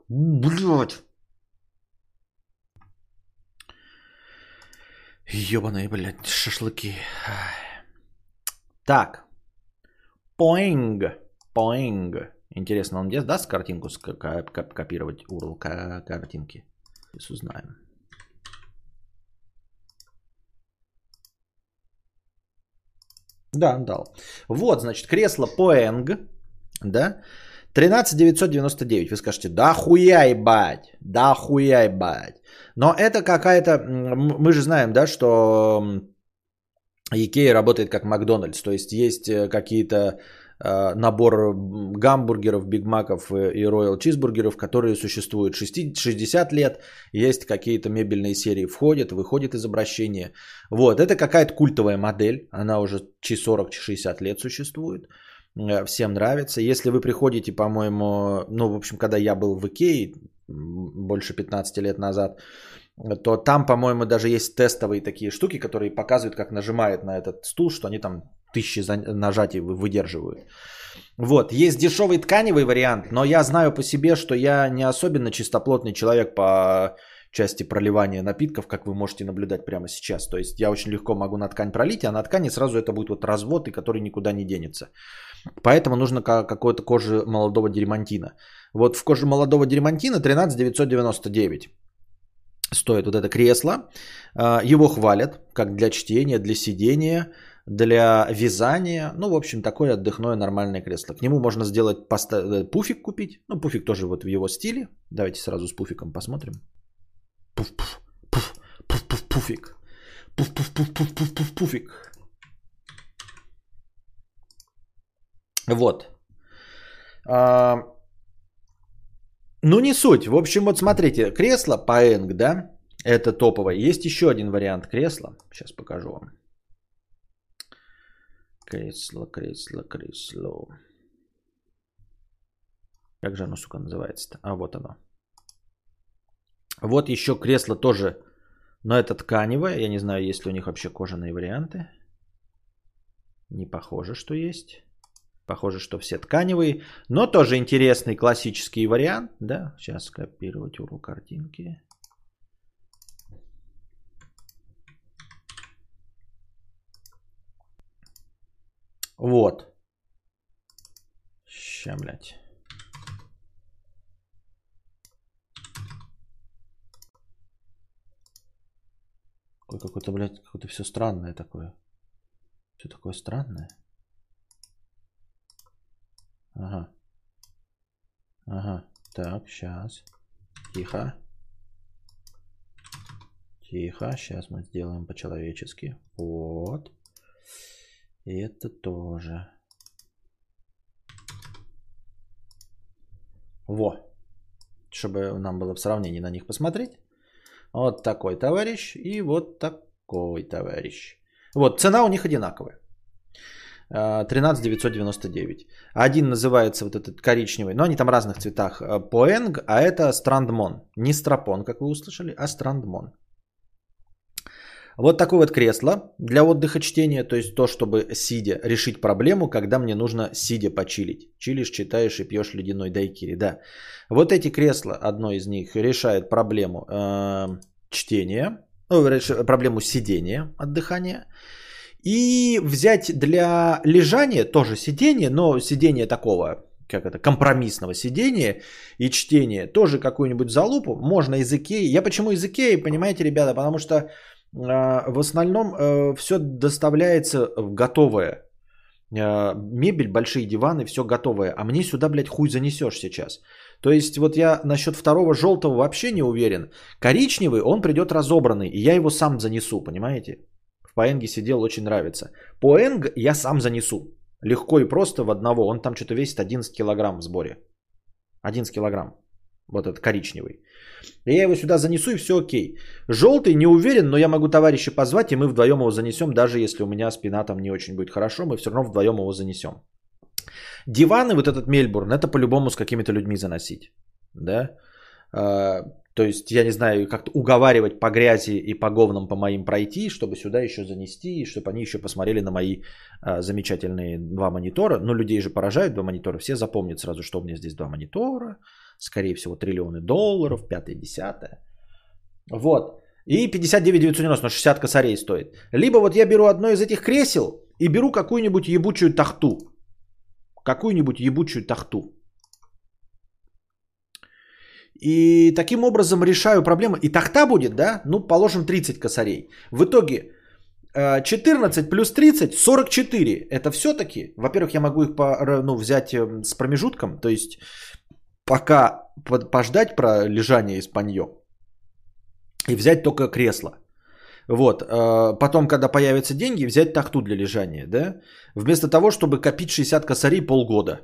Блядь. Ёбаные, блядь, шашлыки. Так. Поинг. Поинг. Интересно, он где даст картинку копировать URL картинки? Сейчас узнаем. Да, дал. Вот, значит, кресло Поэнг, да, 13 999. Вы скажете, да хуя ебать, да хуя ебать. Но это какая-то, мы же знаем, да, что Икея работает как Макдональдс, то есть есть э, какие-то э, набор гамбургеров, бигмаков и роял чизбургеров, которые существуют 60 лет, есть какие-то мебельные серии, входят, выходят из обращения. Вот, это какая-то культовая модель, она уже чи 40-60 лет существует, всем нравится. Если вы приходите, по-моему, ну, в общем, когда я был в Икее, больше 15 лет назад, то там, по-моему, даже есть тестовые такие штуки, которые показывают, как нажимает на этот стул, что они там тысячи нажатий выдерживают. Вот, есть дешевый тканевый вариант, но я знаю по себе, что я не особенно чистоплотный человек по части проливания напитков, как вы можете наблюдать прямо сейчас. То есть я очень легко могу на ткань пролить, а на ткани сразу это будет вот развод, и который никуда не денется. Поэтому нужно какой-то кожи молодого дермантина. Вот в коже молодого дермантина 13 999 стоит вот это кресло. А, его хвалят как для чтения, для сидения, для вязания. Ну, в общем, такое отдыхное нормальное кресло. К нему можно сделать поста- э, пуфик купить. Ну, пуфик тоже вот в его стиле. Давайте сразу с пуфиком посмотрим. Пуф, пуф, пуф, пуф, пуф, пуфик. Пуф, пуф, пуф, пуф, пуф, пуф, пуфик. Вот. А, ну, не суть. В общем, вот смотрите, кресло Paeng, да, это топовое. Есть еще один вариант кресла. Сейчас покажу вам. Кресло, кресло, кресло. Как же оно, сука, называется-то? А, вот оно. Вот еще кресло тоже, но это тканевое. Я не знаю, есть ли у них вообще кожаные варианты. Не похоже, что есть. Похоже, что все тканевые, но тоже интересный классический вариант. Да, сейчас копировать URL картинки. Вот. Ща, блядь. Какое-то, блядь, какое-то все странное такое. Все такое странное. Ага. Ага. Так, сейчас. Тихо. Тихо. Сейчас мы сделаем по-человечески. Вот. И это тоже. Во. Чтобы нам было в сравнении на них посмотреть. Вот такой товарищ и вот такой товарищ. Вот, цена у них одинаковая. 13 999. Один называется вот этот коричневый, но они там разных цветах. Поэнг, а это Страндмон. Не Страпон, как вы услышали, а Страндмон. Вот такое вот кресло для отдыха чтения, то есть то, чтобы сидя решить проблему, когда мне нужно сидя почилить. Чилишь, читаешь и пьешь ледяной дайкири, да. Вот эти кресла, одно из них решает проблему э, чтения, ну, проблему сидения, отдыхания. И взять для лежания тоже сидение, но сидение такого, как это, компромиссного сидения и чтения, тоже какую-нибудь залупу, можно из Икеи. Я почему из Икеи, понимаете, ребята, потому что э, в основном э, все доставляется готовое. Э, мебель, большие диваны, все готовое. А мне сюда, блядь, хуй занесешь сейчас. То есть вот я насчет второго желтого вообще не уверен. Коричневый, он придет разобранный, и я его сам занесу, понимаете? По сидел, очень нравится. По я сам занесу. Легко и просто в одного. Он там что-то весит 11 килограмм в сборе. 11 килограмм. Вот этот коричневый. Я его сюда занесу, и все окей. Желтый не уверен, но я могу товарища позвать, и мы вдвоем его занесем, даже если у меня спина там не очень будет хорошо, мы все равно вдвоем его занесем. Диваны, вот этот Мельбурн, это по-любому с какими-то людьми заносить. Да? То есть, я не знаю, как-то уговаривать по грязи и по говнам по моим пройти, чтобы сюда еще занести, и чтобы они еще посмотрели на мои а, замечательные два монитора. Но людей же поражают два монитора. Все запомнят сразу, что у меня здесь два монитора. Скорее всего, триллионы долларов, пятое, десятое. Вот. И 59 990, но 60 косарей стоит. Либо вот я беру одно из этих кресел и беру какую-нибудь ебучую тахту. Какую-нибудь ебучую тахту. И таким образом решаю проблему. И тахта будет, да? Ну, положим 30 косарей. В итоге 14 э, плюс 30, 44. Это все-таки, во-первых, я могу их по, ну, взять эм, с промежутком, то есть пока пождать про лежание испанье и взять только кресло. Вот, э, потом, когда появятся деньги, взять тахту для лежания, да? Вместо того, чтобы копить 60 косарей полгода.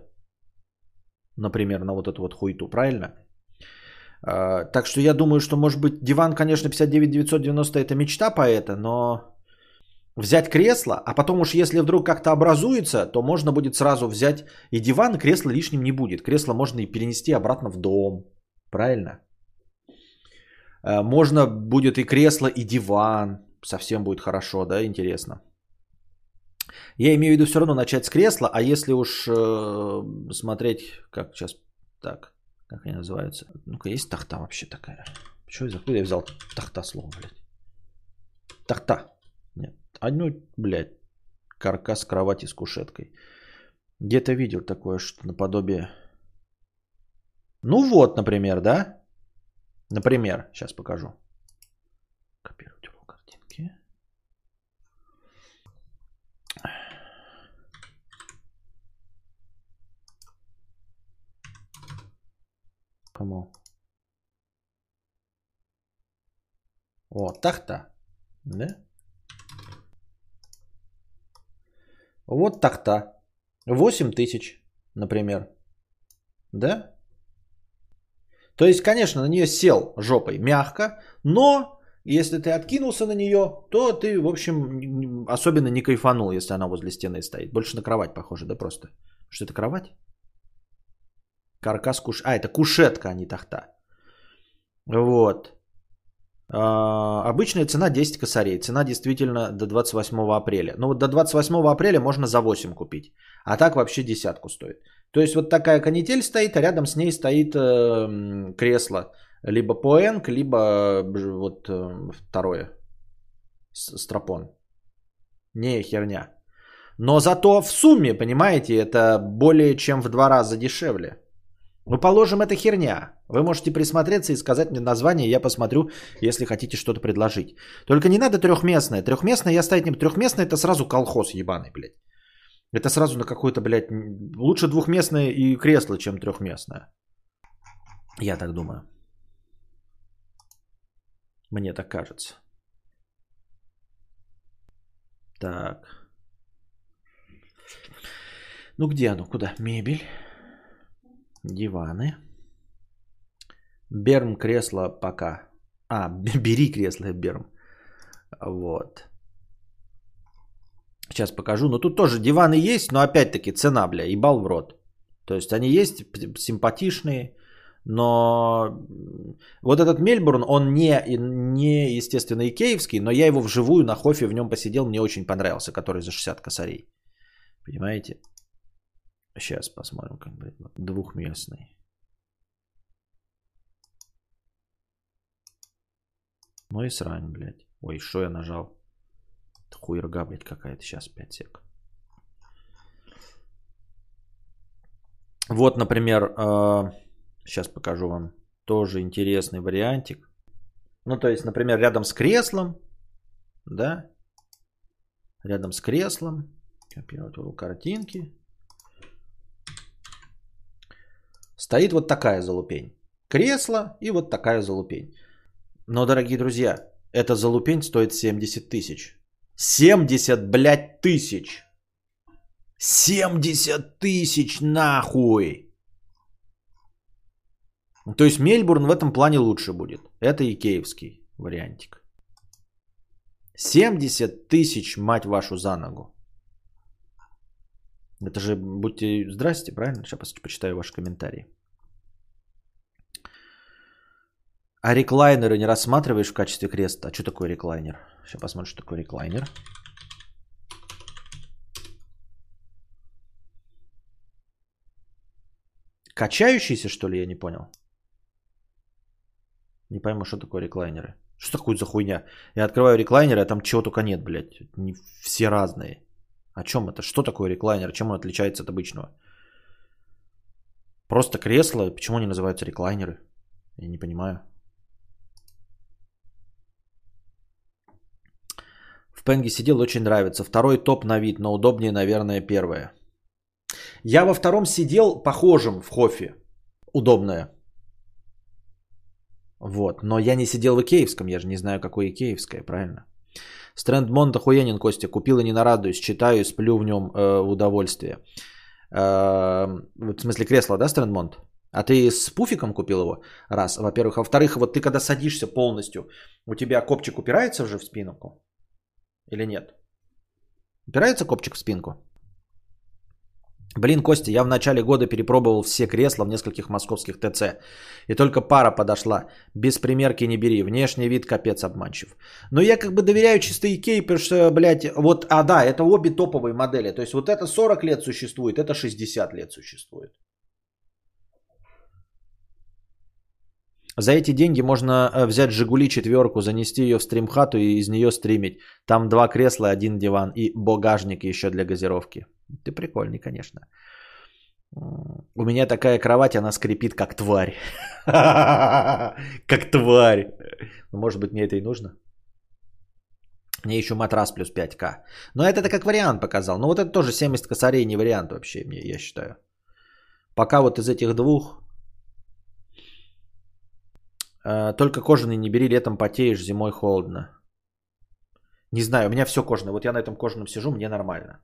Например, на вот эту вот хуйту, правильно? А, так что я думаю, что может быть диван, конечно, 59 990 это мечта поэта, но взять кресло, а потом уж если вдруг как-то образуется, то можно будет сразу взять и диван, кресло лишним не будет. Кресло можно и перенести обратно в дом, правильно? А, можно будет и кресло, и диван, совсем будет хорошо, да, интересно. Я имею в виду все равно начать с кресла, а если уж э, смотреть, как сейчас, так, как они называются? Ну-ка, есть тахта вообще такая? Что из откуда я взял тахта слово, блядь? Тахта. Нет. Одну, блядь, каркас кровати с кушеткой. Где-то видел такое, что наподобие... Ну вот, например, да? Например, сейчас покажу. Копировать его картинки. Кому? О, тахта. Да? Вот тахта. 8 тысяч, например. Да? То есть, конечно, на нее сел жопой мягко, но если ты откинулся на нее, то ты, в общем, особенно не кайфанул, если она возле стены стоит. Больше на кровать похоже, да просто? Что это кровать? Каркас куш... А, это кушетка, а не тахта. Вот. А, обычная цена 10 косарей. Цена действительно до 28 апреля. Ну вот до 28 апреля можно за 8 купить. А так вообще десятку стоит. То есть вот такая канитель стоит, а рядом с ней стоит э, кресло. Либо поэнг, либо вот э, второе. Стропон. Не херня. Но зато в сумме, понимаете, это более чем в два раза дешевле. Ну, положим, это херня. Вы можете присмотреться и сказать мне название, я посмотрю, если хотите что-то предложить. Только не надо трехместное. Трехместное я ставить не буду. Трехместное это сразу колхоз ебаный, блядь. Это сразу на какой-то, блядь, лучше двухместное и кресло, чем трехместное. Я так думаю. Мне так кажется. Так. Ну где оно? Куда? Мебель диваны. Берм кресло пока. А, бери кресло, Берм. Вот. Сейчас покажу. Но тут тоже диваны есть, но опять-таки цена, бля, ебал в рот. То есть они есть симпатичные, но вот этот Мельбурн, он не, не естественно, икеевский, но я его вживую на хофе в нем посидел, мне очень понравился, который за 60 косарей. Понимаете? Сейчас посмотрим, как бы двухместный. Ну и срань, блядь. Ой, что я нажал? Хуерга, блядь, какая-то. Сейчас 5 сек. Вот, например, сейчас покажу вам тоже интересный вариантик. Ну, то есть, например, рядом с креслом, да, рядом с креслом, копировать картинки, стоит вот такая залупень. Кресло и вот такая залупень. Но, дорогие друзья, эта залупень стоит 70 тысяч. 70, блядь, тысяч. 70 тысяч нахуй. То есть Мельбурн в этом плане лучше будет. Это и вариантик. 70 тысяч, мать вашу, за ногу. Это же, будьте здрасте, правильно? Сейчас почитаю ваши комментарии. А реклайнеры не рассматриваешь в качестве креста? А что такое реклайнер? Сейчас посмотрим, что такое реклайнер. Качающийся, что ли, я не понял? Не пойму, что такое реклайнеры. Что такое за хуйня? Я открываю реклайнеры, а там чего только нет, блядь. Все разные. О чем это? Что такое реклайнер? Чем он отличается от обычного? Просто кресло. Почему они называются реклайнеры? Я не понимаю. В Пенге сидел, очень нравится. Второй топ на вид, но удобнее, наверное, первое. Я во втором сидел похожим в хофе. Удобное. Вот. Но я не сидел в Икеевском, я же не знаю, какое Икеевское, правильно? Стрэндмонт охуенен, Костя. Купил и не нарадуюсь. Читаю и сплю в нем э, удовольствие. Э, в смысле кресло, да, Стрэндмонт? А ты с пуфиком купил его? Раз, во-первых. А во-вторых, вот ты когда садишься полностью, у тебя копчик упирается уже в спинку? Или нет? Упирается копчик в спинку? Блин, Костя, я в начале года перепробовал все кресла в нескольких московских ТЦ. И только пара подошла. Без примерки не бери. Внешний вид капец обманчив. Но я как бы доверяю чисто Икей, потому что, блядь, вот, а да, это обе топовые модели. То есть вот это 40 лет существует, это 60 лет существует. За эти деньги можно э, взять Жигули четверку, занести ее в стримхату и из нее стримить. Там два кресла, один диван и багажник еще для газировки. Ты прикольный, конечно. У меня такая кровать, она скрипит как тварь. Как тварь. Ну, может быть, мне это и нужно. Мне еще матрас плюс 5к. Но это как вариант показал. Но вот это тоже 70 косарей не вариант вообще, мне, я считаю. Пока вот из этих двух э, только кожаный не бери, летом потеешь, зимой холодно. Не знаю, у меня все кожаное. Вот я на этом кожаном сижу, мне нормально.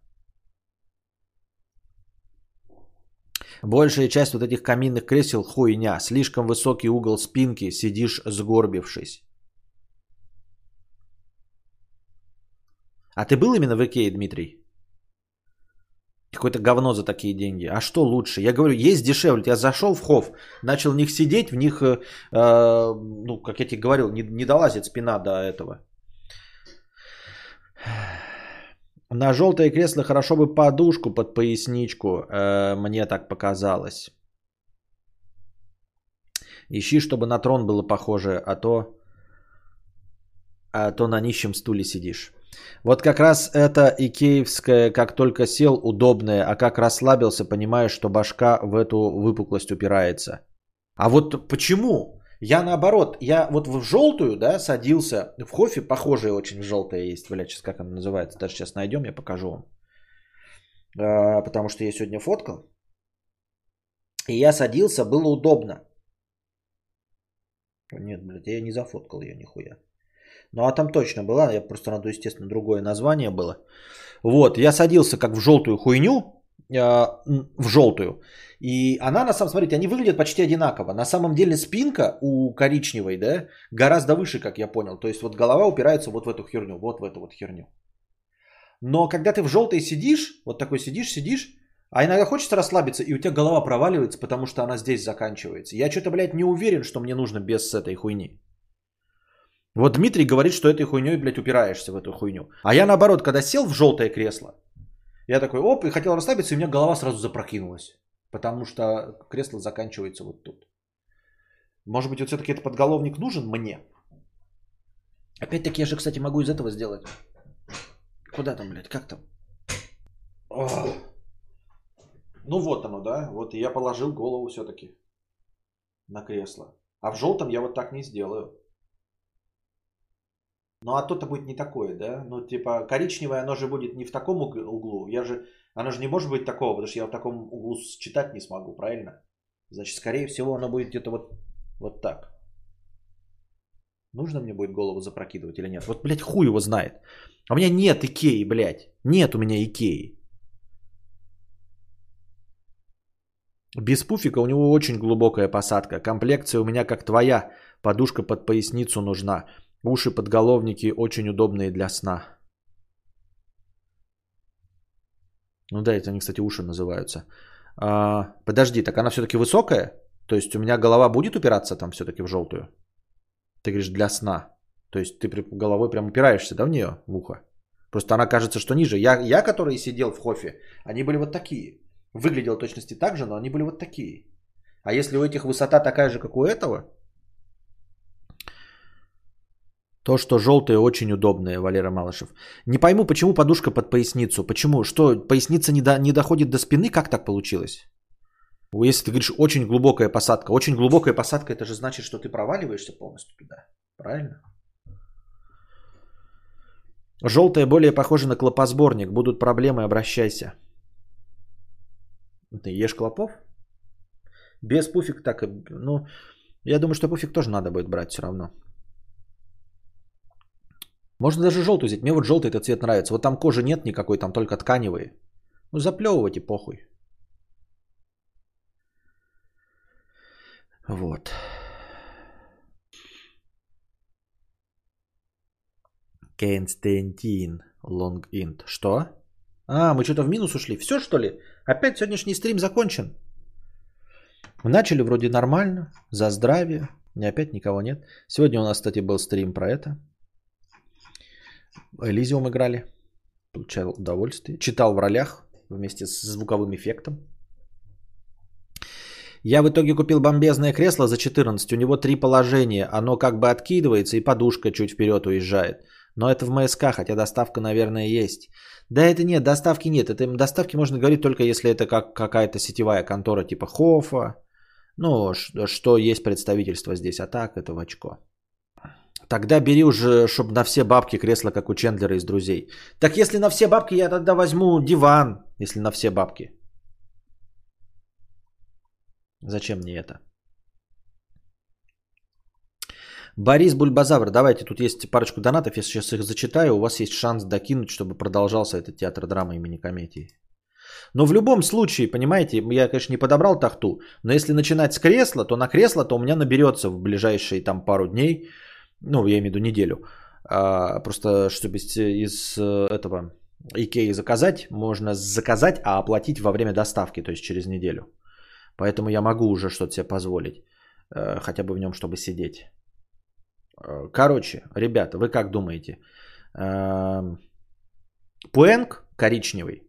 Большая часть вот этих каминных кресел хуйня. Слишком высокий угол спинки, сидишь сгорбившись. А ты был именно в Икее, Дмитрий? Какое-то говно за такие деньги. А что лучше? Я говорю, есть дешевле. Я зашел в хов, начал в них сидеть, в них, э, э ну, как я тебе говорил, не, не долазит спина до этого. На желтое кресло хорошо бы подушку под поясничку, э, мне так показалось. Ищи, чтобы на трон было похоже, а то, а то на нищем стуле сидишь. Вот как раз это икеевское, как только сел, удобное, а как расслабился, понимаешь, что башка в эту выпуклость упирается. А вот почему? Я наоборот, я вот в желтую, да, садился, в хофе похожая очень желтая есть, блядь, сейчас как она называется, даже сейчас найдем, я покажу вам. А, потому что я сегодня фоткал. И я садился, было удобно. Нет, блядь, я не зафоткал ее нихуя. Ну а там точно была, я просто надо, естественно, другое название было. Вот, я садился как в желтую хуйню, в желтую. И она на самом, смотрите, они выглядят почти одинаково. На самом деле спинка у коричневой, да, гораздо выше, как я понял. То есть вот голова упирается вот в эту херню, вот в эту вот херню. Но когда ты в желтой сидишь, вот такой сидишь, сидишь, а иногда хочется расслабиться, и у тебя голова проваливается, потому что она здесь заканчивается. Я что-то, блядь, не уверен, что мне нужно без этой хуйни. Вот Дмитрий говорит, что этой хуйней, блядь, упираешься в эту хуйню. А я наоборот, когда сел в желтое кресло, я такой, оп, и хотел расслабиться, и у меня голова сразу запрокинулась. Потому что кресло заканчивается вот тут. Может быть, вот все-таки этот подголовник нужен мне? Опять-таки, я же, кстати, могу из этого сделать. Куда там, блядь, как там? О! Ну вот оно, да. Вот я положил голову все-таки на кресло. А в желтом я вот так не сделаю. Ну а то-то будет не такое, да? Ну типа коричневое, оно же будет не в таком углу. Я же, оно же не может быть такого, потому что я в таком углу читать не смогу, правильно? Значит, скорее всего, оно будет где-то вот, вот так. Нужно мне будет голову запрокидывать или нет? Вот, блядь, хуй его знает. А у меня нет Икеи, блядь. Нет у меня Икеи. Без пуфика у него очень глубокая посадка. Комплекция у меня как твоя. Подушка под поясницу нужна. Уши подголовники очень удобные для сна. Ну да, это они, кстати, уши называются. А, подожди, так она все-таки высокая? То есть у меня голова будет упираться там все-таки в желтую? Ты говоришь, для сна. То есть ты головой прям упираешься, да, в нее, в ухо? Просто она кажется, что ниже. Я, я который сидел в хофе, они были вот такие. Выглядел точности так же, но они были вот такие. А если у этих высота такая же, как у этого, то, что желтые очень удобные, Валера Малышев. Не пойму, почему подушка под поясницу. Почему? Что, поясница не, до, не доходит до спины? Как так получилось? Если ты говоришь очень глубокая посадка. Очень глубокая посадка, это же значит, что ты проваливаешься полностью туда. Правильно? Желтая более похожа на клопосборник. Будут проблемы, обращайся. Ты ешь клопов? Без пуфик так, ну, я думаю, что пуфик тоже надо будет брать все равно. Можно даже желтую взять. Мне вот желтый этот цвет нравится. Вот там кожи нет никакой, там только тканевые. Ну, заплевывайте, похуй. Вот. Константин Лонгинт. Что? А, мы что-то в минус ушли. Все, что ли? Опять сегодняшний стрим закончен. Мы начали вроде нормально, за здравие. И опять никого нет. Сегодня у нас, кстати, был стрим про это. Элизиум играли. Получал удовольствие. Читал в ролях вместе с звуковым эффектом. Я в итоге купил бомбезное кресло за 14. У него три положения. Оно как бы откидывается и подушка чуть вперед уезжает. Но это в МСК, хотя доставка, наверное, есть. Да это нет, доставки нет. Это доставки можно говорить только если это как какая-то сетевая контора типа Хофа. Ну, что есть представительство здесь. А так это в очко. Тогда бери уже, чтобы на все бабки кресло, как у Чендлера из друзей. Так если на все бабки, я тогда возьму диван, если на все бабки. Зачем мне это? Борис Бульбазавр, давайте, тут есть парочку донатов, я сейчас их зачитаю, у вас есть шанс докинуть, чтобы продолжался этот театр драмы и мини-комедии. Но в любом случае, понимаете, я, конечно, не подобрал тахту, но если начинать с кресла, то на кресло-то у меня наберется в ближайшие там пару дней ну, я имею в виду неделю. А, просто, чтобы из э, этого Икеи заказать, можно заказать, а оплатить во время доставки, то есть через неделю. Поэтому я могу уже что-то себе позволить, э, хотя бы в нем, чтобы сидеть. Э, короче, ребята, вы как думаете? Пуэнг коричневый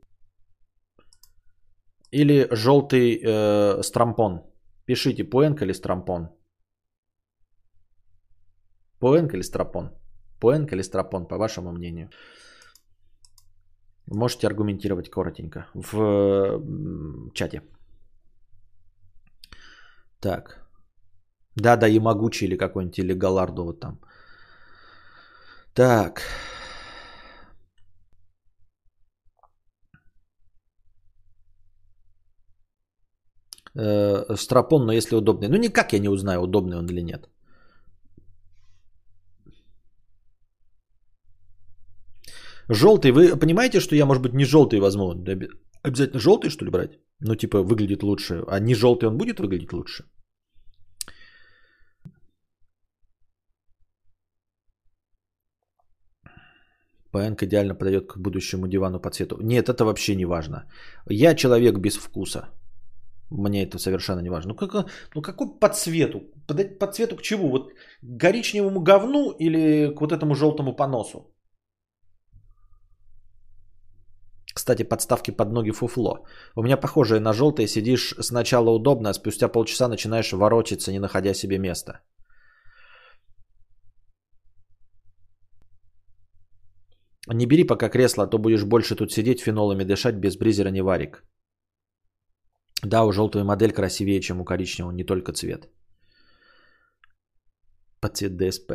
или желтый э, стрампон? Пишите пуэнг или стрампон. Поэнк или Страпон? Поэнк или Страпон, по вашему мнению? Можете аргументировать коротенько в чате. Так. Да-да, и могучий или какой-нибудь, или Галардо вот там. Так. Э, Страпон, но если удобный. Ну никак я не узнаю, удобный он или нет. Желтый, вы понимаете, что я, может быть, не желтый возьму? Обязательно желтый, что ли, брать? Ну, типа, выглядит лучше. А не желтый он будет выглядеть лучше? ПНК идеально подойдет к будущему дивану по цвету. Нет, это вообще не важно. Я человек без вкуса. Мне это совершенно не важно. Ну, как, ну какой по цвету? По, по цвету к чему? Вот к коричневому говну или к вот этому желтому поносу? Кстати, подставки под ноги фуфло. У меня похожее на желтое. Сидишь сначала удобно, а спустя полчаса начинаешь ворочаться, не находя себе места. Не бери пока кресло, а то будешь больше тут сидеть фенолами дышать без бризера не варик. Да, у желтую модель красивее, чем у коричневого, не только цвет. Под цвет ДСП.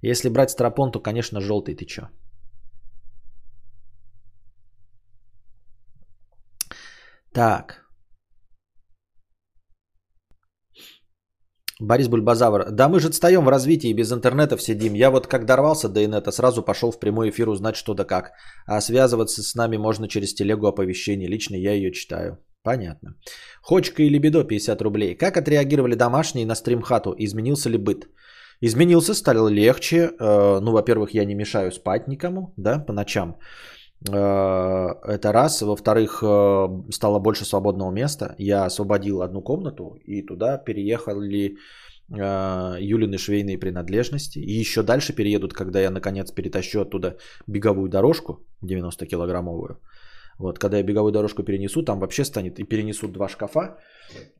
Если брать стропон, то, конечно, желтый ты чё. Так. Борис Бульбазавр. Да мы же отстаем в развитии, без интернета сидим. Я вот как дорвался до инета, сразу пошел в прямой эфир узнать что да как. А связываться с нами можно через телегу оповещений. Лично я ее читаю. Понятно. Хочка и либидо 50 рублей. Как отреагировали домашние на стримхату? Изменился ли быт? Изменился, стало легче. Э, ну, во-первых, я не мешаю спать никому, да, по ночам. Э, это раз. Во-вторых, э, стало больше свободного места. Я освободил одну комнату, и туда переехали Юлины швейные принадлежности. И еще дальше переедут, когда я наконец перетащу оттуда беговую дорожку 90-килограммовую. Вот, когда я беговую дорожку перенесу, там вообще станет и перенесут два шкафа.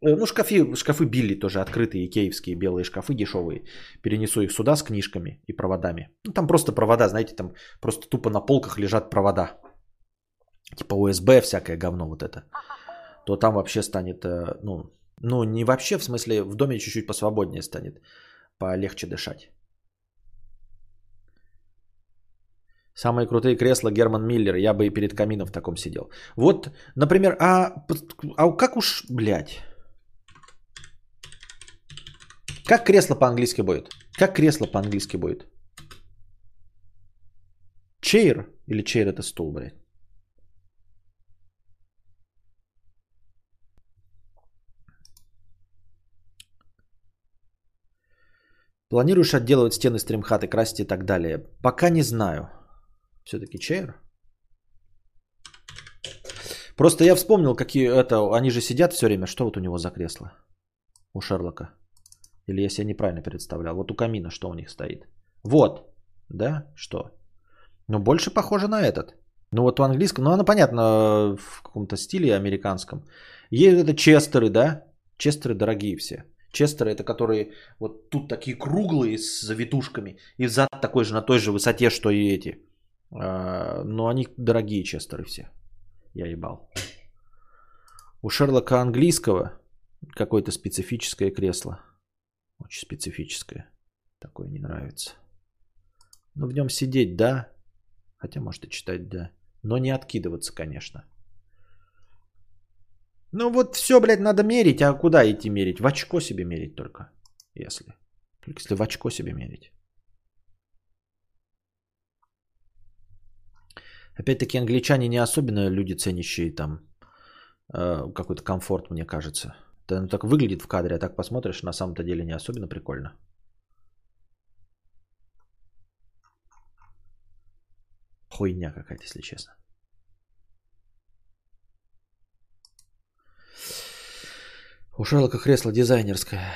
Э, ну, шкафы, шкафы Билли тоже открытые, икеевские белые шкафы дешевые. Перенесу их сюда с книжками и проводами. Ну, там просто провода, знаете, там просто тупо на полках лежат провода. Типа USB, всякое говно вот это. То там вообще станет, э, ну, ну не вообще, в смысле, в доме чуть-чуть посвободнее станет. Полегче дышать. Самые крутые кресла Герман Миллер. Я бы и перед камином в таком сидел. Вот, например, а, а как уж, блядь. Как кресло по-английски будет? Как кресло по-английски будет? Chair или chair это стул, блядь? Планируешь отделывать стены стримхаты, красить и так далее? Пока не знаю. Все-таки чейр. Просто я вспомнил, какие это... Они же сидят все время. Что вот у него за кресло? У Шерлока. Или я себе неправильно представлял. Вот у камина что у них стоит? Вот. Да? Что? Ну, больше похоже на этот. Ну, вот в английском... Ну, оно понятно в каком-то стиле американском. Есть это честеры, да? Честеры дорогие все. Честеры это которые вот тут такие круглые с завитушками. И зад такой же на той же высоте, что и эти. А, но они дорогие честеры все. Я ебал. У Шерлока английского какое-то специфическое кресло. Очень специфическое. Такое не нравится. Но в нем сидеть, да. Хотя, может и читать, да. Но не откидываться, конечно. Ну вот все, блядь, надо мерить. А куда идти мерить? В очко себе мерить только. Если. Только если в очко себе мерить. Опять-таки англичане не особенно люди, ценящие там э, какой-то комфорт, мне кажется. Это ну, так выглядит в кадре, а так посмотришь, на самом-то деле не особенно прикольно. Хуйня какая-то, если честно. У Шерлока кресло дизайнерское.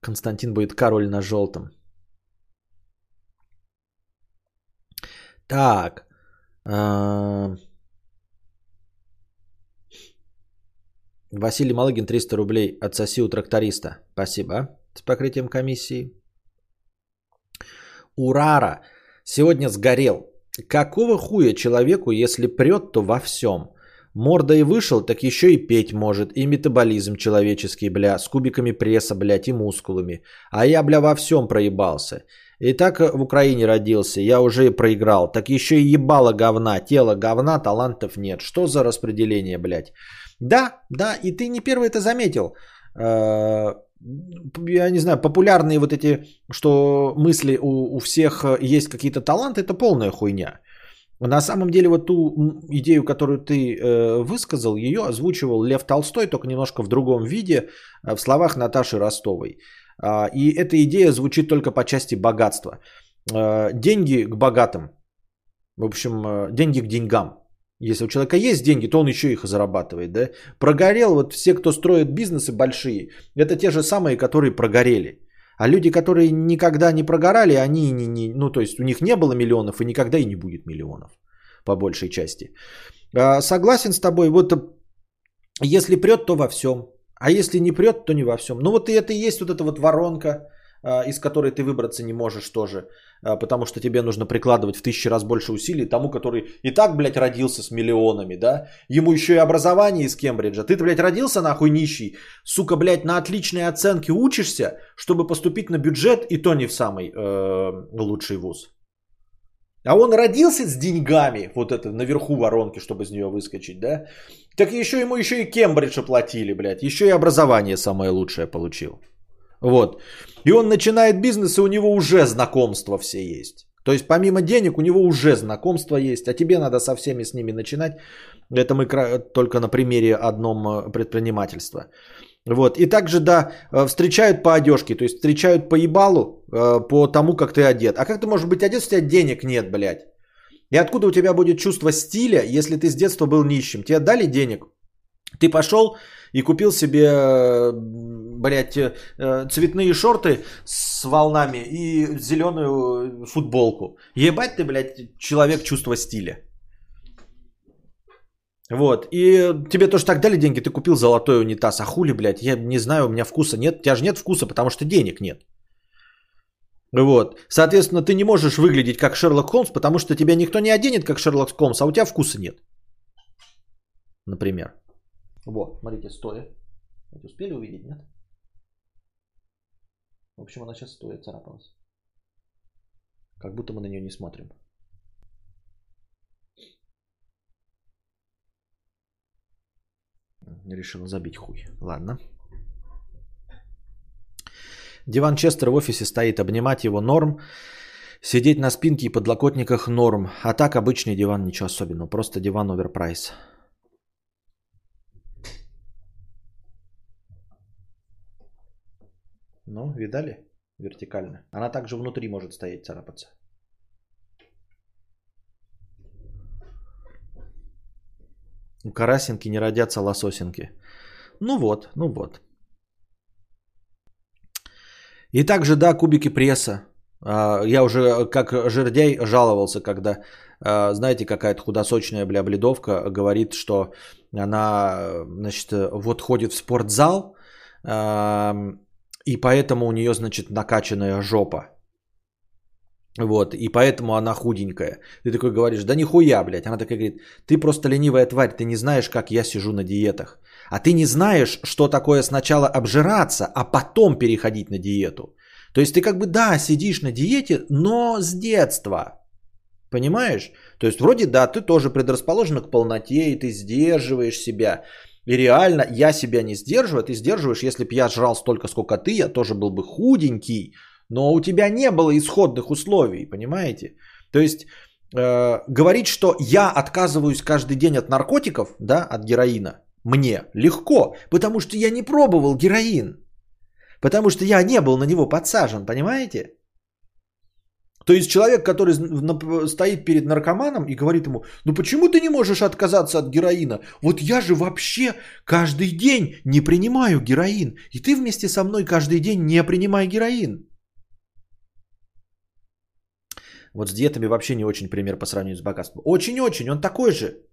Константин будет король на желтом. Так. Василий Малыгин, 300 рублей. Отсоси у тракториста. Спасибо. С покрытием комиссии. Урара. Сегодня сгорел. Какого хуя человеку, если прет, то во всем? Морда и вышел, так еще и петь может. И метаболизм человеческий, бля, с кубиками пресса, блядь, и мускулами. А я, бля, во всем проебался. И так в Украине родился, я уже проиграл. Так еще и ебало говна, тело говна, талантов нет. Что за распределение, блядь? Да, да, и ты не первый это заметил. Э, я не знаю, популярные вот эти, что мысли у, у всех есть какие-то таланты, это полная хуйня. На самом деле вот ту идею, которую ты э, высказал, ее озвучивал Лев Толстой, только немножко в другом виде, э, в словах Наташи Ростовой. А, и эта идея звучит только по части богатства. А, деньги к богатым. В общем, а, деньги к деньгам. Если у человека есть деньги, то он еще их зарабатывает. Да? Прогорел, вот все, кто строит бизнесы большие, это те же самые, которые прогорели. А люди, которые никогда не прогорали, они не, не, ну то есть у них не было миллионов и никогда и не будет миллионов по большей части. Согласен с тобой, вот если прет, то во всем. А если не прет, то не во всем. Ну вот и это и есть вот эта вот воронка, а, из которой ты выбраться не можешь тоже. А, потому что тебе нужно прикладывать в тысячи раз больше усилий тому, который и так, блядь, родился с миллионами, да? Ему еще и образование из Кембриджа. Ты, блядь, родился нахуй нищий, сука, блядь, на отличные оценки учишься, чтобы поступить на бюджет, и то не в самый э, лучший вуз. А он родился с деньгами, вот это наверху воронки, чтобы из нее выскочить, да? Так еще ему еще и Кембридж оплатили, блядь. Еще и образование самое лучшее получил. Вот. И он начинает бизнес, и у него уже знакомства все есть. То есть помимо денег у него уже знакомство есть, а тебе надо со всеми с ними начинать. Это мы только на примере одном э, предпринимательства. Вот. И также, да, э, встречают по одежке, то есть встречают по ебалу, э, по тому, как ты одет. А как ты можешь быть одет, если у тебя денег нет, блядь? И откуда у тебя будет чувство стиля, если ты с детства был нищим? Тебе дали денег, ты пошел и купил себе, блядь, цветные шорты с волнами и зеленую футболку. Ебать ты, блядь, человек чувства стиля. Вот, и тебе тоже так дали деньги, ты купил золотой унитаз, а хули, блядь, я не знаю, у меня вкуса нет, у тебя же нет вкуса, потому что денег нет. Вот, соответственно, ты не можешь выглядеть как Шерлок Холмс, потому что тебя никто не оденет как Шерлок Холмс, а у тебя вкуса нет. Например. Вот, смотрите, стоя. Это успели увидеть, нет? В общем, она сейчас стоит, царапалась. Как будто мы на нее не смотрим. Решила забить хуй. Ладно. Диван Честер в офисе стоит. Обнимать его норм. Сидеть на спинке и подлокотниках норм. А так обычный диван, ничего особенного. Просто диван оверпрайс. Ну, видали? Вертикально. Она также внутри может стоять, царапаться. У карасинки не родятся лососинки. Ну вот, ну вот. И также, да, кубики пресса. А, я уже как жердяй жаловался, когда, а, знаете, какая-то худосочная бля бледовка говорит, что она, значит, вот ходит в спортзал, и поэтому у нее, значит, накачанная жопа. Вот, и поэтому она худенькая. Ты такой говоришь, да нихуя, блядь. Она такая говорит, ты просто ленивая тварь, ты не знаешь, как я сижу на диетах. А ты не знаешь, что такое сначала обжираться, а потом переходить на диету. То есть ты как бы, да, сидишь на диете, но с детства. Понимаешь? То есть вроде да, ты тоже предрасположен к полноте, и ты сдерживаешь себя. И реально я себя не сдерживаю, ты сдерживаешь, если бы я жрал столько, сколько ты, я тоже был бы худенький, но у тебя не было исходных условий, понимаете? То есть э, говорить, что я отказываюсь каждый день от наркотиков, да, от героина, мне легко, потому что я не пробовал героин, потому что я не был на него подсажен, понимаете? То есть человек, который стоит перед наркоманом и говорит ему, ну почему ты не можешь отказаться от героина? Вот я же вообще каждый день не принимаю героин. И ты вместе со мной каждый день не принимай героин. Вот с диетами вообще не очень пример по сравнению с богатством. Очень-очень, он такой же.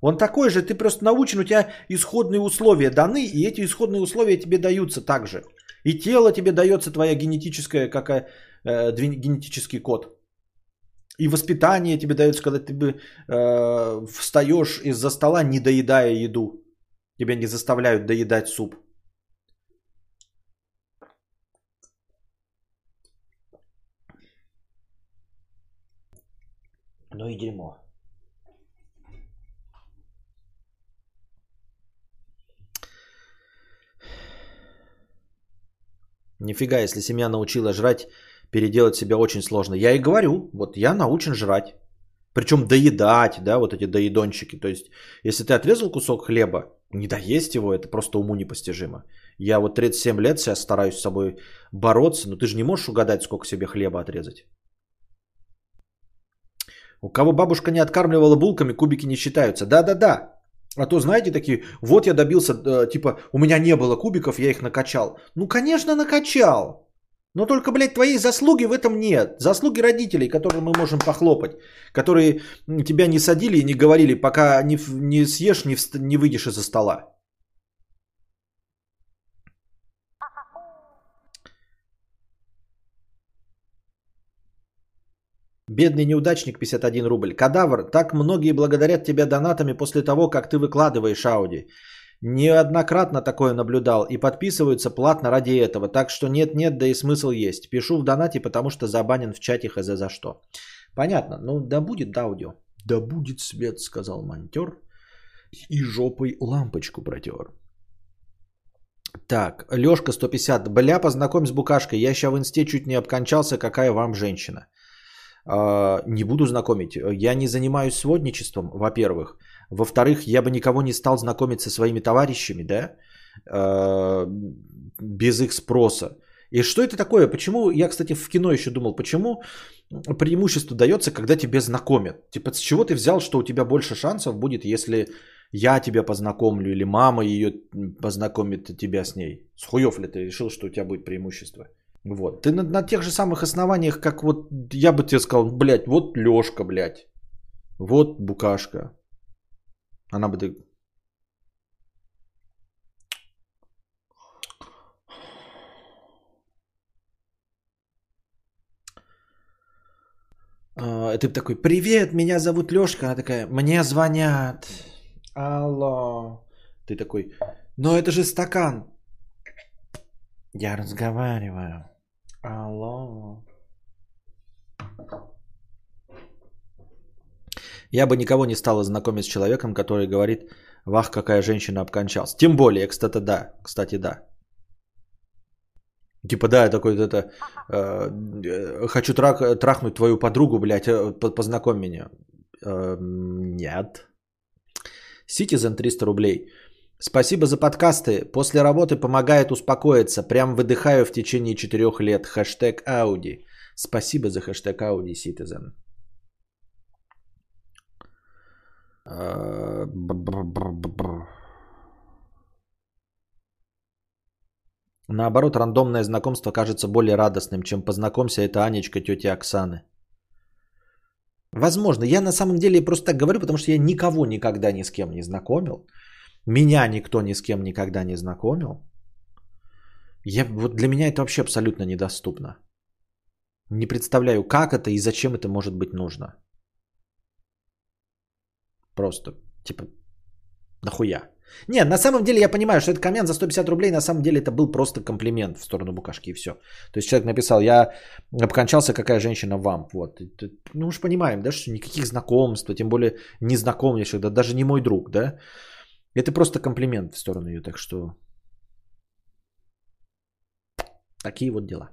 Он такой же, ты просто научен, у тебя исходные условия даны, и эти исходные условия тебе даются также. И тело тебе дается твоя генетическая, какая, э, генетический код. И воспитание тебе дается, когда ты бы э, встаешь из-за стола, не доедая еду. Тебя не заставляют доедать суп. Ну и дерьмо. Нифига, если семья научила жрать, переделать себя очень сложно. Я и говорю, вот я научен жрать. Причем доедать, да, вот эти доедончики. То есть, если ты отрезал кусок хлеба, не доесть его, это просто уму непостижимо. Я вот 37 лет сейчас стараюсь с собой бороться, но ты же не можешь угадать, сколько себе хлеба отрезать. У кого бабушка не откармливала булками, кубики не считаются. Да-да-да. А то, знаете, такие, вот я добился, э, типа, у меня не было кубиков, я их накачал. Ну, конечно, накачал. Но только, блядь, твоей заслуги в этом нет. Заслуги родителей, которые мы можем похлопать. Которые тебя не садили и не говорили, пока не, не съешь, не, вст- не выйдешь из-за стола. Бедный неудачник 51 рубль. Кадавр, так многие благодарят тебя донатами после того, как ты выкладываешь Ауди. Неоднократно такое наблюдал и подписываются платно ради этого. Так что нет-нет, да и смысл есть. Пишу в донате, потому что забанен в чате хз за что. Понятно. Ну да будет аудио. Да будет свет, сказал монтер. И жопой лампочку протер. Так, Лешка 150. Бля, познакомь с букашкой. Я ща в инсте чуть не обкончался, какая вам женщина. Э, не буду знакомить. Я не занимаюсь сводничеством, во-первых. Во-вторых, я бы никого не стал знакомить со своими товарищами, да, э, без их спроса. И что это такое? Почему, я, кстати, в кино еще думал, почему преимущество дается, когда тебе знакомят? Типа, с чего ты взял, что у тебя больше шансов будет, если я тебя познакомлю, или мама ее познакомит тебя с ней? С хуев ли ты решил, что у тебя будет преимущество? Вот. Ты на, на тех же самых основаниях, как вот я бы тебе сказал, блядь, вот Лешка, блядь. Вот Букашка. Она бы А, ты такой, привет, меня зовут Лешка. Она такая, мне звонят. Алло. Ты такой, но это же стакан. Я разговариваю. Алло. Я бы никого не стала знакомить с человеком, который говорит, вах, какая женщина обкончалась. Тем более, кстати, да. Кстати, да. Типа, да, я такой, это, э, хочу трах, трахнуть твою подругу, блядь, э, познакомь меня. Э, нет. Citizen 300 рублей. Спасибо за подкасты. После работы помогает успокоиться. Прям выдыхаю в течение четырех лет. Хэштег Ауди. Спасибо за хэштег Ауди, Citizen. Uh, Наоборот, рандомное знакомство кажется более радостным, чем познакомься, это Анечка, тетя Оксаны. Возможно, я на самом деле просто так говорю, потому что я никого никогда ни с кем не знакомил. Меня никто ни с кем никогда не знакомил. Я, вот для меня это вообще абсолютно недоступно. Не представляю, как это и зачем это может быть нужно. Просто, типа, нахуя? Не, на самом деле я понимаю, что этот коммент за 150 рублей, на самом деле это был просто комплимент в сторону букашки и все. То есть человек написал, я обкончался, какая женщина вам. Вот. Ну уж понимаем, да, что никаких знакомств, тем более незнакомнейших, да, даже не мой друг, да. Это просто комплимент в сторону ее, так что такие вот дела.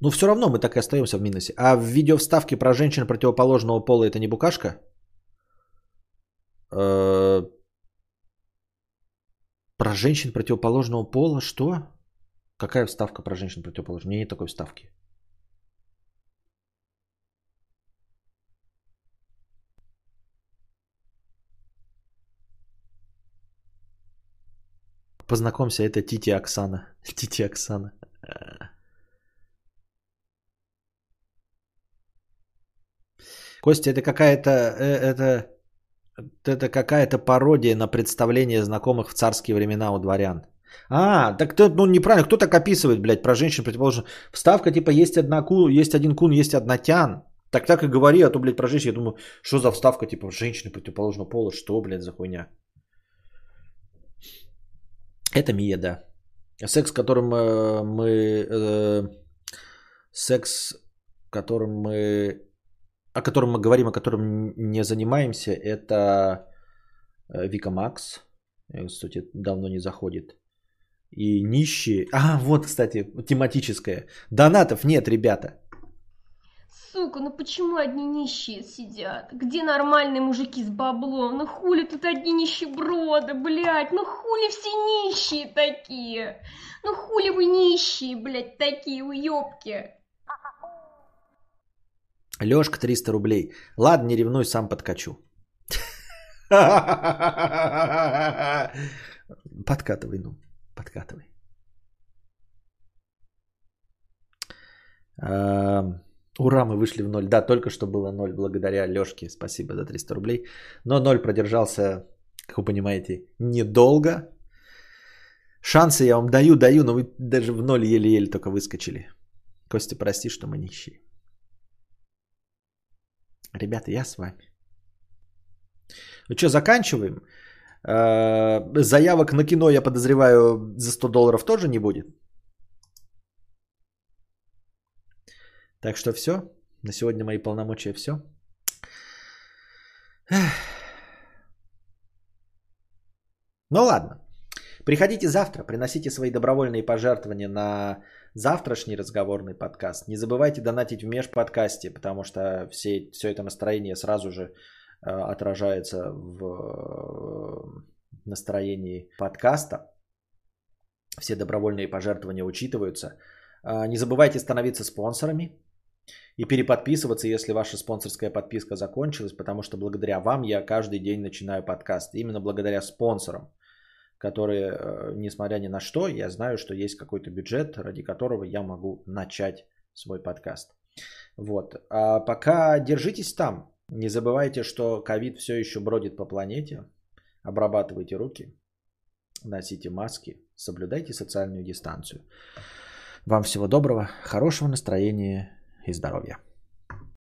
Но все равно мы так и остаемся в минусе. А в видео вставки про женщин противоположного пола это не букашка? Э, про женщин противоположного пола что? Какая вставка про женщин противоположного? У меня нет такой вставки. Познакомься, это Тити Оксана. Тити Оксана. Костя, это какая-то... Э, это это какая-то пародия на представление знакомых в царские времена у дворян. А, так ты, ну неправильно, кто так описывает, блядь, про женщин противоположно. Вставка типа есть одна кун, есть один кун, есть одна тян. Так так и говори, а то, блядь, про женщин, я думаю, что за вставка типа женщины противоположного пола, что, блядь, за хуйня. Это Мия, да. Секс, которым э, мы... Э, секс, которым мы о котором мы говорим, о котором не занимаемся, это э, Вика Макс. Кстати, давно не заходит. И нищие. А, вот, кстати, тематическое. Донатов нет, ребята. Сука, ну почему одни нищие сидят? Где нормальные мужики с баблом? Ну хули тут одни нищеброды, блядь? Ну хули все нищие такие? Ну хули вы нищие, блядь, такие уёбки? Лешка 300 рублей. Ладно, не ревнуй, сам подкачу. Подкатывай, ну, подкатывай. Ура, мы вышли в ноль. Да, только что было ноль благодаря Лешке. Спасибо за 300 рублей. Но ноль продержался, как вы понимаете, недолго. Шансы я вам даю, даю, но вы даже в ноль еле-еле только выскочили. Костя, прости, что мы нищие. Ребята, я с вами. Ну что, заканчиваем? Э, заявок на кино, я подозреваю, за 100 долларов тоже не будет. Так что все. На сегодня мои полномочия все. Ну ладно. Приходите завтра, приносите свои добровольные пожертвования на завтрашний разговорный подкаст. Не забывайте донатить в межподкасте, потому что все, все это настроение сразу же э, отражается в э, настроении подкаста. Все добровольные пожертвования учитываются. Э, не забывайте становиться спонсорами и переподписываться, если ваша спонсорская подписка закончилась, потому что благодаря вам я каждый день начинаю подкаст. Именно благодаря спонсорам, которые, э, несмотря ни на что, я знаю, что есть какой-то бюджет, ради которого я могу начать свой подкаст. Вот. А пока держитесь там. Не забывайте, что ковид все еще бродит по планете. Обрабатывайте руки, носите маски, соблюдайте социальную дистанцию. Вам всего доброго, хорошего настроения и здоровья.